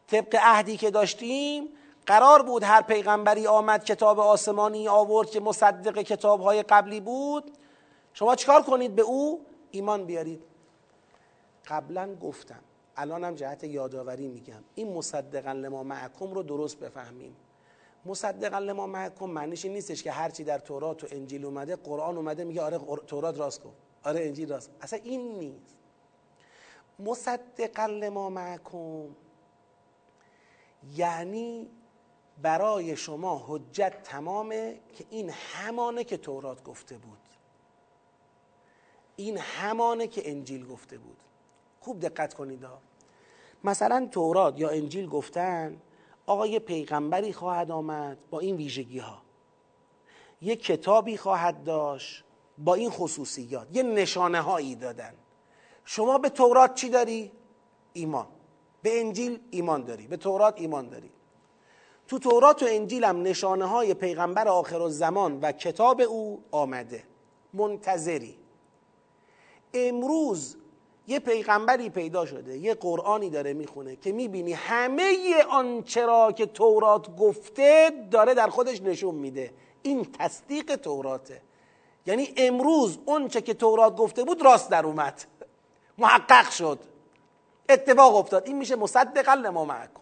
Speaker 1: طبق عهدی که داشتیم قرار بود هر پیغمبری آمد کتاب آسمانی آورد که مصدق کتابهای قبلی بود. شما چیکار کنید به او؟ ایمان بیارید. قبلا گفتم الانم جهت یادآوری میگم. این مصدقا لما معکم رو درست بفهمیم. مصدقا لما معکم معنیش این نیستش که هرچی در تورات و انجیل اومده قرآن اومده میگه آره تورات راست کن آره انجیل راست. اصلا این نیست. مصدقا لما معکم یعنی برای شما حجت تمامه که این همانه که تورات گفته بود. این همانه که انجیل گفته بود. خوب دقت کنید ها. مثلا تورات یا انجیل گفتن آقا یه پیغمبری خواهد آمد با این ویژگی ها یه کتابی خواهد داشت با این خصوصیات. یه نشانه هایی دادن. شما به تورات چی داری؟ ایمان. به انجیل ایمان داری. به تورات ایمان داری. تو تورات و انجیل هم نشانه های پیغمبر آخر الزمان و کتاب او آمده. منتظری. امروز یه پیغمبری پیدا شده یه قرآنی داره می‌خونه که می‌بینی همه آنچه را که تورات گفته داره در خودش نشون میده. این تصدیق توراته. یعنی امروز اون چه که تورات گفته بود راست در اومد. محقق شد. اتفاق افتاد. این میشه مصدقا لما معکم.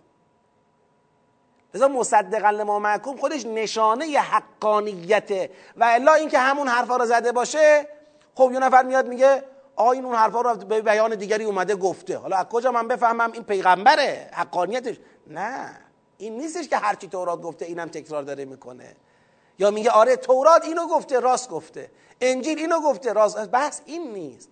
Speaker 1: لذا مصدقا لما معکم خودش نشانه حقانیته و الا اینکه همون حرفا رو زده باشه خب یه نفر میاد میگه آقا این اون حرفا رو به بیان دیگری اومده گفته. حالا از کجا من بفهمم این پیغمبره؟ حقانیتش؟ نه. این نیستش که هرچی تورات گفته اینم تکرار داره می‌کنه. یا میگه آره تورات اینو گفته راست گفته. انجیل اینو گفته راست. بحث این نیست.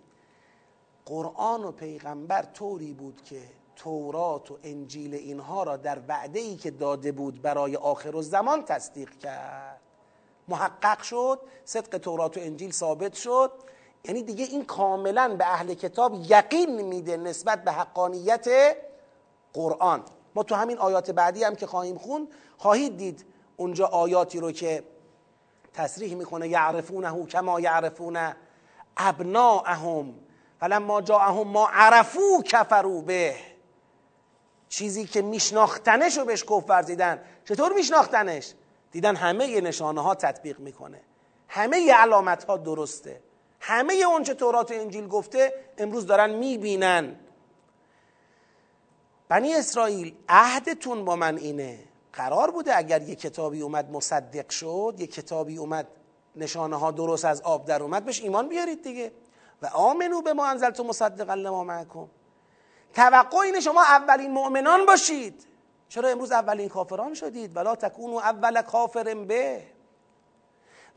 Speaker 1: قرآن و پیغمبر طوری بود که تورات و انجیل اینها را در وعده ای که داده بود برای آخر و زمان تصدیق کرد. محقق شد صدق تورات و انجیل ثابت شد. یعنی دیگه این کاملا به اهل کتاب یقین میده نسبت به حقانیت قرآن. ما تو همین آیات بعدی هم که خواهیم خون خواهید دید اونجا آیاتی رو که تصریح می‌کنه یعرفونه کما یعرفون ابناءهم. فلما جاءهم ما عرفو کفرو به. چیزی که میشناختنش رو بهش کف ورزیدن چطور میشناختنش؟ دیدن همه نشانه ها تطبیق می‌کنه. همه علامت ها درسته. همه اون چه تورات و انجیل گفته امروز دارن می‌بینن. بنی اسرائیل عهدتون با من اینه. قرار بوده اگر یه کتابی اومد مصدق شد یه کتابی اومد نشانه ها درست از آب در اومد بهش ایمان بیارید دیگه. و آمنو به ما انزلت مصدقا لما معکم. توقع اینه شما اولین مؤمنان باشید. چرا امروز اولین کافران شدید؟ ولا تکونو اول کافر به.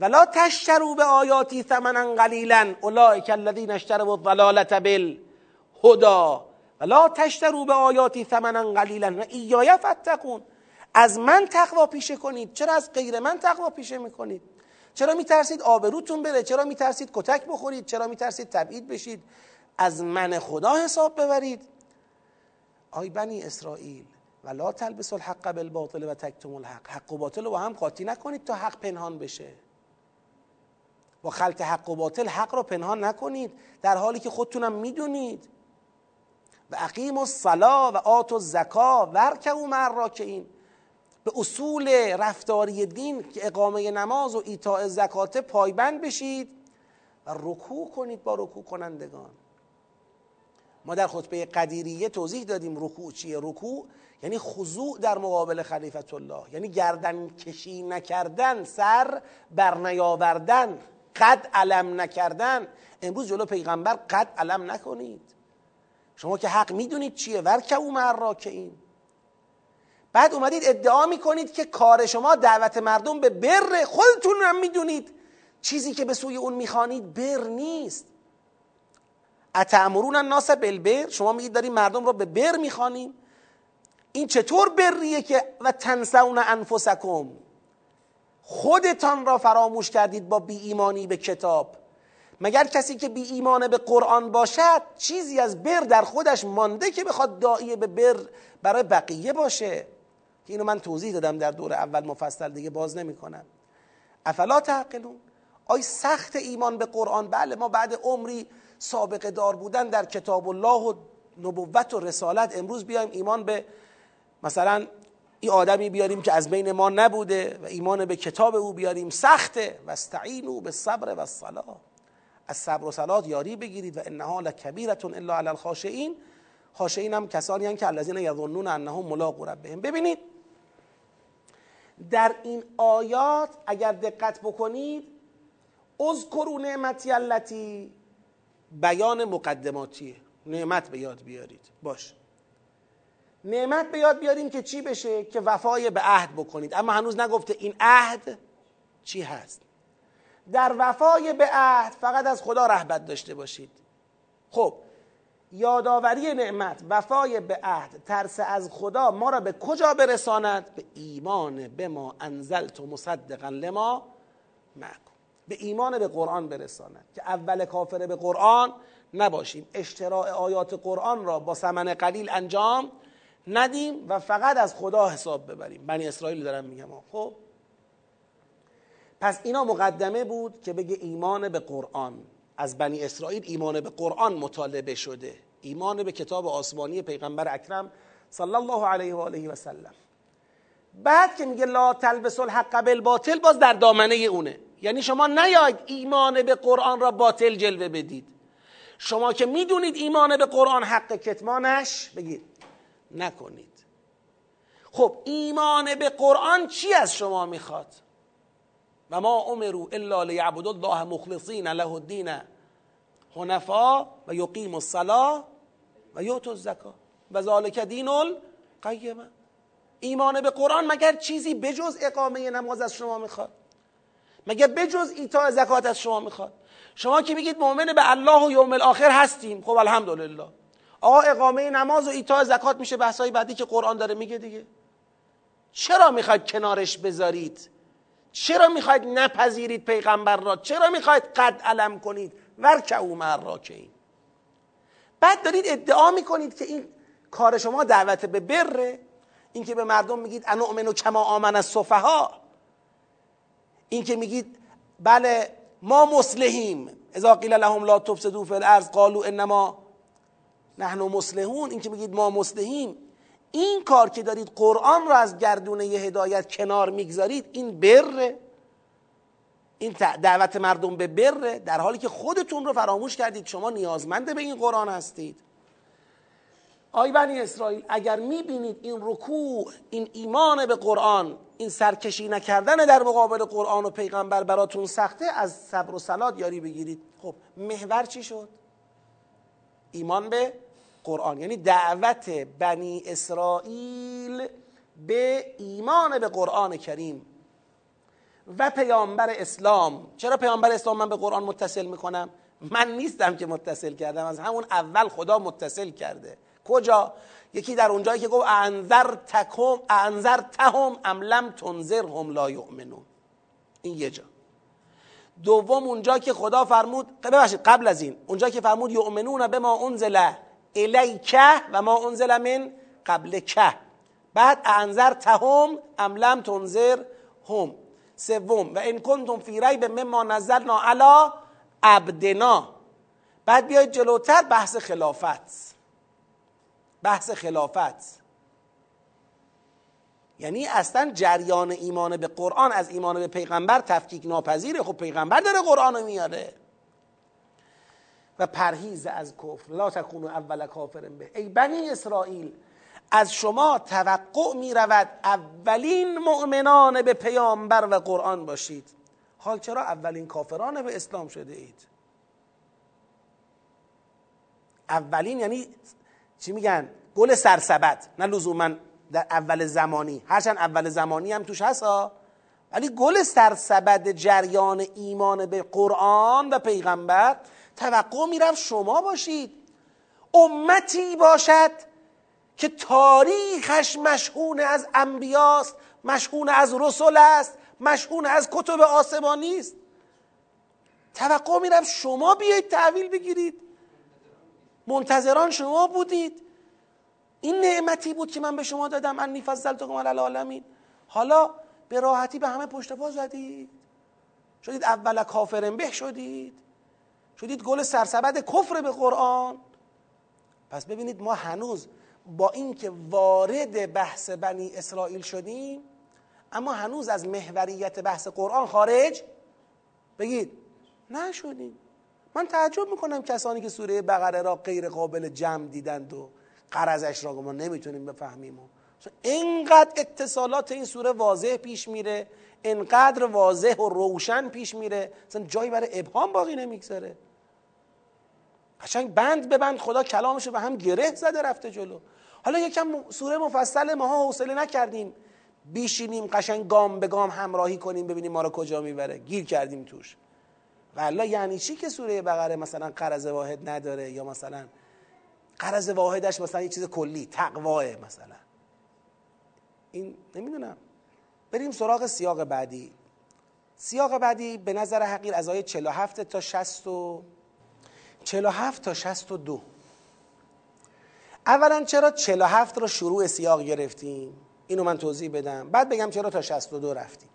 Speaker 1: ولا تشترو به آیاتی ثمنا قلیلا اولئک الذین اشتروا الضلالة بالهدى ولا تشترو به آیاتی ثمنا قلیلا و ایای فتقون. از من تقوا پیشه کنید. چرا از غیر من تقوا پیشه می‌کنید؟ چرا میترسید آبروتون بره؟ چرا میترسید کتک بخورید؟ چرا میترسید تبعید بشید؟ از من خدا حساب ببرید. آی بنی اسرائیل و لا تلبس الحق بالباطل و تکتم الحق. حق و باطل رو هم قاطی نکنید تا حق پنهان بشه. با خلط حق و باطل حق رو پنهان نکنید در حالی که خودتونم می‌دونید. و اقیم الصلا و آت و زکا ورکعوا مع این به اصول رفتاری دین که اقامه نماز و ایتاء زکات پایبند بشید و رکوع کنید با رکوع کنندگان. ما در خطبه قدیریه توضیح دادیم رکوع چیه. رکوع یعنی خضوع در مقابل خلیفت الله یعنی گردن کشی نکردن سر بر نیاوردن. قد علم نکردن امروز جلو پیغمبر قد علم نکنید. شما که حق می‌دونید چیه؟ ورکه او این بعد اومدید ادعا می‌کنید که کار شما دعوت مردم به بر خودتون هم می‌دونید. چیزی که به سوی اون می‌خوانید بر نیست. اتعمرون الناس بالبر؟ شما میگید داریم مردم رو به بر می‌خوانیم. این چطور بریه که و تنسون انفسکم؟ خودتان را فراموش کردید با بی ایمانی به کتاب. مگر کسی که بی ایمان به قرآن باشد چیزی از بر در خودش مانده که بخواد داعیه به بر برای بقیه باشه؟ که اینو من توضیح دادم در دور اول مفصل دیگه باز نمی کنم افلا تعقلون؟ آی سخت ایمان به قرآن. بله ما بعد عمری سابقه دار بودن در کتاب الله و نبوت و رسالت امروز بیایم ایمان به مثلا این آدمی بیاریم که از بین ما نبوده و ایمان به کتاب او بیاریم سخته. و استعینوا به صبر و الصلاه از صبر و صلات یاری بگیرید و انها لکبیرتون الا علی الخاشعین. خاشعین هم کسانی هم که الذین یظنون انهم ملاقو ربهم. ببینید در این آیات اگر دقت بکنید اذکروا نعمتی التی بیان مقدماتیه. نعمت به یاد بیارید. باش. نعمت به یاد بیاریم که چی بشه؟ که وفای به عهد بکنید. اما هنوز نگفته این عهد چی هست. در وفای به عهد فقط از خدا رهبت داشته باشید. خب یادآوری نعمت وفای به عهد ترس از خدا ما را به کجا برساند؟ به ایمان به ما انزلت و مصدقا لما معکم. به ایمان به قرآن برساند. که اول کافر به قرآن نباشیم. اشتراع آیات قرآن را با ثمن قلیل انجام ندیم و فقط از خدا حساب ببریم. بنی اسرائیل دارم میگم. خب؟ پس اینا مقدمه بود که بگه ایمان به قرآن. از بنی اسرائیل ایمان به قرآن مطالبه شده. ایمان به کتاب آسمانی پیغمبر اکرم صلی الله علیه و آله و سلم. بعد که میگه لا تلبس الحق بالباطل باز در دامنه اونه. یعنی شما نیاید ایمان به قرآن را باطل جلوه بدید. شما که می‌دونید ایمان به قرآن حق کتمانش بگید نکنید. خب ایمان به قرآن چی از شما می‌خواد؟ و ما امروا الا لیعبدوا الله مخلصین له الدین حنفا و یقیم الصلاه و یؤتوا الزکا. و ذالک دین القیمه ایمان به قرآن مگر چیزی بجز اقامه نماز از شما می‌خواد؟ مگر بجز ایتاء زکات از شما می‌خواد؟ شما که میگید مؤمن به الله و یوم الاخر هستیم. خب الحمدلله. آقا اقامه نماز و ایتاء زکات میشه بحثای بعدی که قرآن داره میگه دیگه. چرا می‌خواید کنارش بذارید؟ چرا می‌خواید نپذیرید پیغمبر را؟ چرا می‌خواید قد علم کنید؟ ورکعو مع این بعد دارید ادعا می‌کنید که این کار شما دعوت به بره. این که به مردم میگید انؤمن و کما آمن از صفها این که میگید بله ما مسلحیم. اذا قیل لهم لا تفسدوا فی الارض قالوا انما نحن مسلحون این که میگید ما مسلحیم این کار که دارید قرآن را از گردونه هدایت کنار می‌گذارید این بره. این دعوت مردم به بره در حالی که خودتون رو فراموش کردید. شما نیازمند به این قرآن هستید. آی بنی اسرائیل اگر می‌بینید این رکوع این ایمان به قرآن این سرکشی نکردن در مقابل قرآن و پیغمبر براتون سخته از صبر و سلات یاری بگیرید. خب محور چی شد؟ ایمان به قرآن. یعنی دعوت بنی اسرائیل به ایمان به قرآن کریم و پیامبر اسلام. چرا پیامبر اسلام من به قرآن متصل می‌کنم؟ من نیستم که متصل کردم. از همون اول خدا متصل کرده. کجا؟ یکی در اونجایی که گفت انذر تکم انذر تهم ام لم تنذر هم لا یؤمنون. این یه جا. دوم اونجا که خدا فرمود ببخشید قبل از این اونجا که فرمود یؤمنون به ما انزل الیکه و ما انزل من قبل که بعد انذر تهم ام لم تنذر هم سوم و ان کنتم فی ریب مما نزلنا علی عبدنا. بعد بیاید جلوتر بحث خلافت. بحث خلافت. یعنی اصلا جریان ایمان به قرآن از ایمان به پیغمبر تفکیک ناپذیره خب پیغمبر داره قرآن رو میاره. و پرهیز از کفر. لا تکونو اول کافر به. ای بنی اسرائیل از شما توقع می رود اولین مؤمنان به پیامبر و قرآن باشید. حال چرا اولین کافران به اسلام شده اید؟ اولین یعنی چی میگن؟ گل سرسبد نه لزوما در اول زمانی. هرچند اول زمانی هم توش هست ولی گل سرسبد جریان ایمان به قرآن و پیغمبر توقع می‌رفت شما باشید. امتی باشد که تاریخش مشهون از انبیاست مشهون از رسول است مشهون از کتب آسمانی است. توقع میرم شما بیایید تحویل بگیرید. منتظران شما بودید. این نعمتی بود که من به شما دادم. انی فضلتکم علی العالمین. حالا به راحتی به همه پشت پا زدید. شدید اول کافرن به شدید. شدید گل سرسبد کفر به قرآن. پس ببینید ما هنوز با اینکه وارد بحث بنی اسرائیل شدیم اما هنوز از محوریت بحث قرآن خارج بگید. نشدیم. من تعجب می‌کنم کسانی که سوره بقره را غیر قابل جمع دیدند و قرضش را ما نمی‌تونیم بفهمیم. و اینقدر اتصالات این سوره واضح پیش میره. اینقدر واضح و روشن پیش میره. اصلا جایی برای ابهام باقی نمی‌گذاره. قشنگ بند به بند خدا کلامشو به هم گره زده رفته جلو. حالا یکم سوره مفصل ماها حوصله نکردیم. بیشینیم قشنگ گام به گام همراهی کنیم ببینیم ما رو کجا می‌بره. گیر کردیم توش. والا یعنی چی که سوره بقره مثلا قرض واحد نداره یا مثلا قرض واحدش مثلا یه چیز کلی تقواه مثلا. این نمی‌دونم. بریم سراغ سیاق بعدی. سیاق بعدی به نظر حقیر از آیه 47 تا 60 و 47 تا 62 اولا چرا 47 رو شروع سیاق گرفتیم؟ اینو من توضیح بدم. بعد بگم چرا تا 62 رفتیم.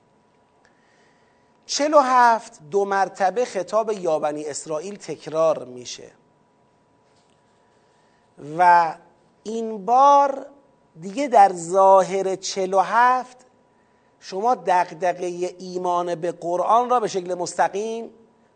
Speaker 1: 47 دو مرتبه خطاب یابنی اسرائیل تکرار میشه. و این بار دیگه در ظاهر 47 شما دقدقه ایمان به قرآن را به شکل مستقیم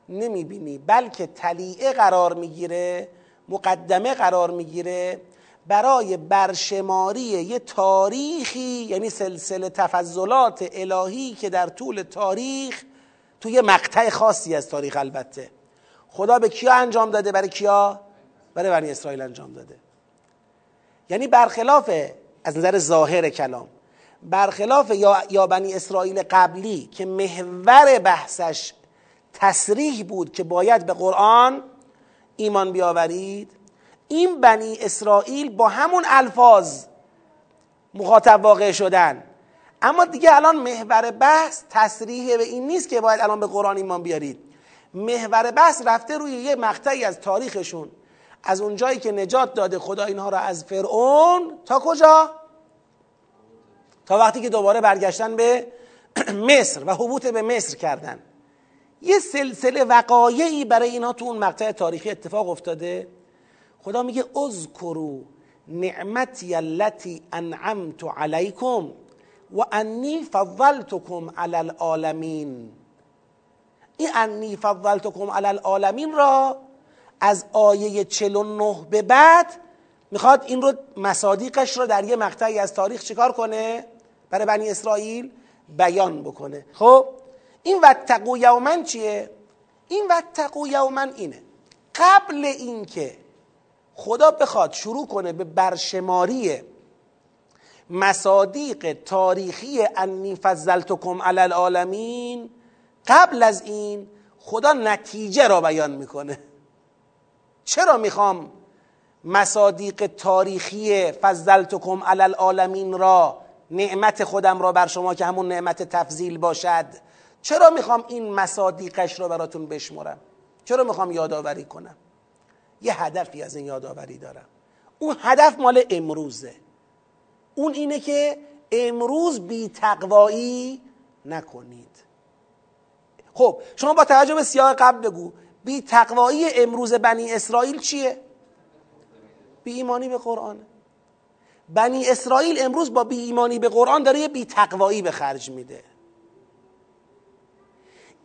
Speaker 1: نمی‌بینی. بلکه تلیعه قرار می‌گیره مقدمه قرار می‌گیره برای برشماری یه تاریخی یعنی سلسله تفضلات الهی که در طول تاریخ توی مقطع خاصی از تاریخ البته. خدا به کیا انجام داده؟ برای کیا؟ برای بنی اسرائیل انجام داده. یعنی برخلاف از نظر ظاهر کلام. برخلاف یا, بنی اسرائیل قبلی که محور بحثش تصریح بود که باید به قرآن ایمان بیاورید این بنی اسرائیل با همون الفاظ مخاطب واقع شدن. اما دیگه الان محور بحث تصریح به این نیست که باید الان به قرآن ایمان بیارید. محور بحث رفته روی یه مقطعی از تاریخشون از اونجایی که نجات داده خدا اینها را از فرعون. تا کجا؟ تا وقتی که دوباره برگشتن به مصر و حبوط به مصر کردن. یه سلسله وقایعی برای اینها تو اون مقطع تاریخی اتفاق افتاده. خدا میگه اذکرو نعمتی التي انعمت علیکم و انی فضلتکم علی العالمین. این انی فضلتکم علی العالمین را از آیه 49 به بعد می‌خواد این رو مصادیقش رو در یه مقطعی از تاریخ چیکار کنه؟ برای بنی اسرائیل بیان بکنه. خب؟ این وتقو یومن چیه؟ این وتقو یومن اینه. قبل اینکه خدا بخواد شروع کنه به برشماری مصادیق تاریخی انی فضلتکم علی العالمین قبل از این خدا نتیجه را بیان می‌کنه. چرا می‌خوام مصادیق تاریخی فضلتکم علی العالمین را نعمت خودم را بر شما که همون نعمت تفضیل باشد. چرا می‌خوام این مصادیقش را براتون بشمرم؟ چرا می‌خوام یادآوری کنم؟ یه هدفی از این یادآوری دارم. اون هدف مال امروزه. اون اینه که امروز بی تقوایی نکنید. خب شما با توجه به سیاق قبل بگو. بی تقوایی امروز بنی اسرائیل چیه؟ بی ایمانی به قرآن. بنی اسرائیل امروز با بی ایمانی به قرآن داره یه بی تقوایی به خرج میده.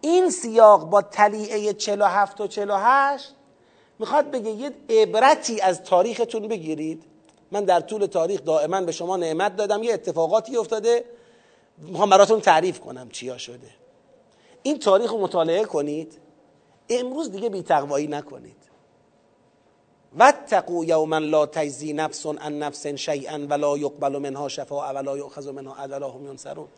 Speaker 1: این سیاق با تلیعه 47 و 48 می‌خواد بگه یه عبرتی از تاریختون بگیرید. من در طول تاریخ دائما به شما نعمت دادم. یه اتفاقاتی افتاده. می‌خوام براتون تعریف کنم چیا شده. این تاریخ رو مطالعه کنید. امروز دیگه بی تقوایی نکنید. واتقوا یوما لا تجزی نفس عن نفس شیئا ولا یقبل منها شفاعه ولا یؤخذ منها عدل هم ینصرون.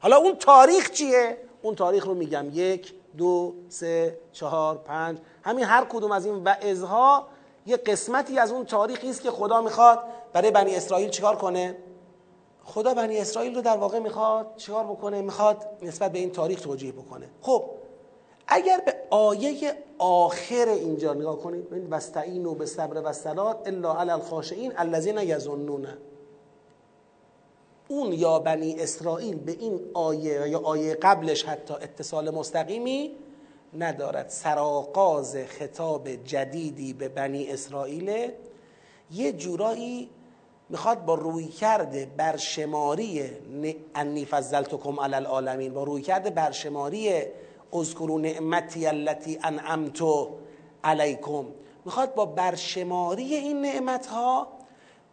Speaker 1: حالا اون تاریخ چیه؟ اون تاریخ رو میگم. یک دو سه چهار پنج. همین هر کدوم از این وعظها یه قسمتی از اون تاریخی است که خدا می‌خواد. برای بنی اسرائیل چیکار کنه؟ خدا بنی اسرائیل رو در واقع می‌خواد چیکار بکنه؟ می‌خواد نسبت به این تاریخ توجیه بکنه. خب اگر به آیه آخر اینجا نگاه کنید و به صبر و صلات الا علی الخاشعین الذین یظنون اون یا بنی اسرائیل به این آیه یا آیه قبلش حتی اتصال مستقیمی ندارد. سراغاز خطاب جدیدی به بنی اسرائیل یه جورایی می‌خواد با روی کرده برشماری انی فضلتکم علی العالمین با روی کرده برشماری اذکرو نعمتی التي انعمت علیکم. می‌خواد با برشماری این نعمت ها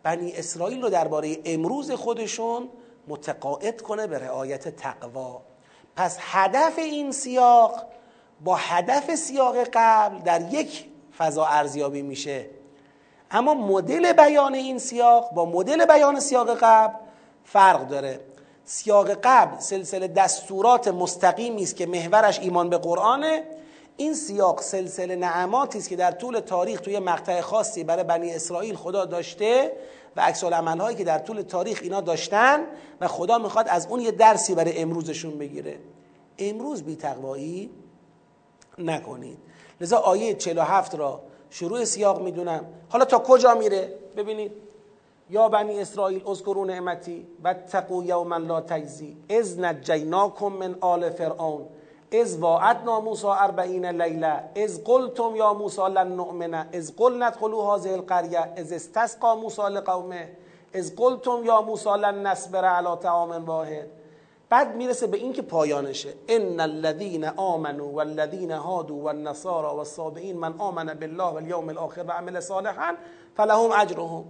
Speaker 1: بنی اسرائیل رو درباره امروز خودشون متقاعد کنه به رعایت تقوا. پس هدف این سیاق با هدف سیاق قبل در یک فضا ارزیابی میشه. اما مدل بیان این سیاق با مدل بیان سیاق قبل فرق داره. سیاق قبل سلسله دستورات مستقیمی است که محورش ایمان به قرآنه. این سیاق سلسله نعماتی است که در طول تاریخ توی مقطع خاصی برای بنی اسرائیل خدا داشته و عکس هایی که در طول تاریخ اینا داشتن و خدا می‌خواد از اون یه درسی برای امروزشون بگیره. امروز بی تقوایی نکنید. لذا آیه 47 را شروع سیاق می‌دونم. حالا تا کجا میره؟ ببینید. یا بنی اسرائیل اذکروا نعمتی و تقو یوما لا تجزی. از نجیناکم من آل فرعون. از واعدنا موسی اربعین لیله از قلتم یا موسی لن نؤمن. از قل ندخلوا هذه القريه. از استسقى موسی لقومه. از قلتم یا موسی لن نصبر على طعام واحد. بعد می‌رسه به این که پایانشه. ان الذين آمنوا والذين هادوا والنصارى والصابئين من آمن بالله واليوم الاخر و عمل صالحا فلهم اجرهم.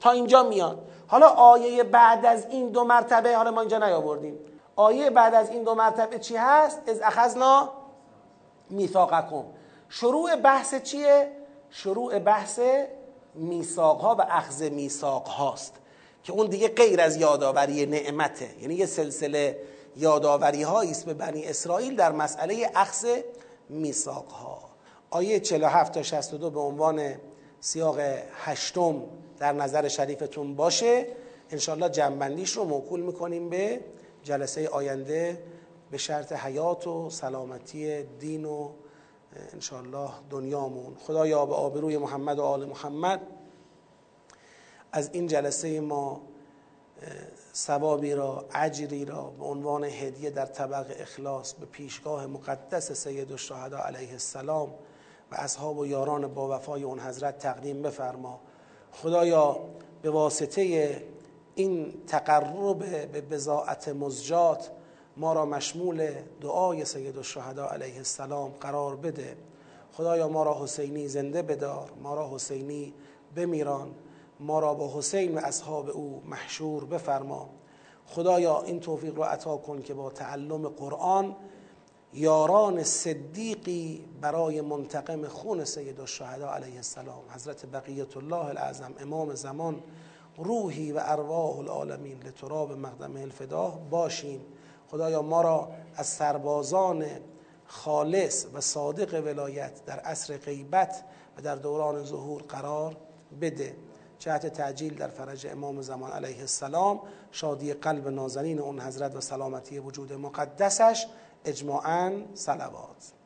Speaker 1: تا اینجا میاد. حالا آیه بعد از این دو مرتبه حالا ما اینجا نیاوردیم. آیه بعد از این دو مرتبه چی هست؟ از اخذنا میثاقکم. شروع بحث چیه؟ شروع بحث میثاق ها و اخذ میثاق هاست که اون دیگه غیر از یادآوری نعمته. یعنی یه سلسله یادآوری است به بنی اسرائیل در مسئله اخذ میثاق ها آیه 47 تا 62 به عنوان سیاق هشتم. در نظر شریفتون باشه انشالله جنبندیش رو موکول می‌کنیم به جلسه آینده به شرط حیات و سلامتی دین و انشالله دنیامون. خدایا به آبروی محمد و آل محمد از این جلسه ما ثوابی را اجری را به عنوان هدیه در طبق اخلاص به پیشگاه مقدس سید الشهدا علیه السلام و اصحاب و یاران با وفای اون حضرت تقدیم بفرما. خدایا به واسطه این تقرب به بزاعت مزجات ما را مشمول دعای سید الشهدا علیه السلام قرار بده. خدایا ما را حسینی زنده بدار ما را حسینی بمیران ما را با حسین و اصحاب او محشور بفرما. خدایا این توفیق را عطا کن که با تعلم قرآن یاران صدیقی برای منتقم خون سید الشهدا علیه السلام. حضرت بقیت الله الاعظم امام زمان روحی و ارواح العالمین لتراب مقدمه الفداه باشیم خدایا ما را از سربازان خالص و صادق ولایت در عصر غیبت و در دوران ظهور قرار بده. جهت تعجیل در فرج امام زمان علیه السلام. شادی قلب نازنین اون حضرت و سلامتی وجود مقدسش. اجماعا صلوات.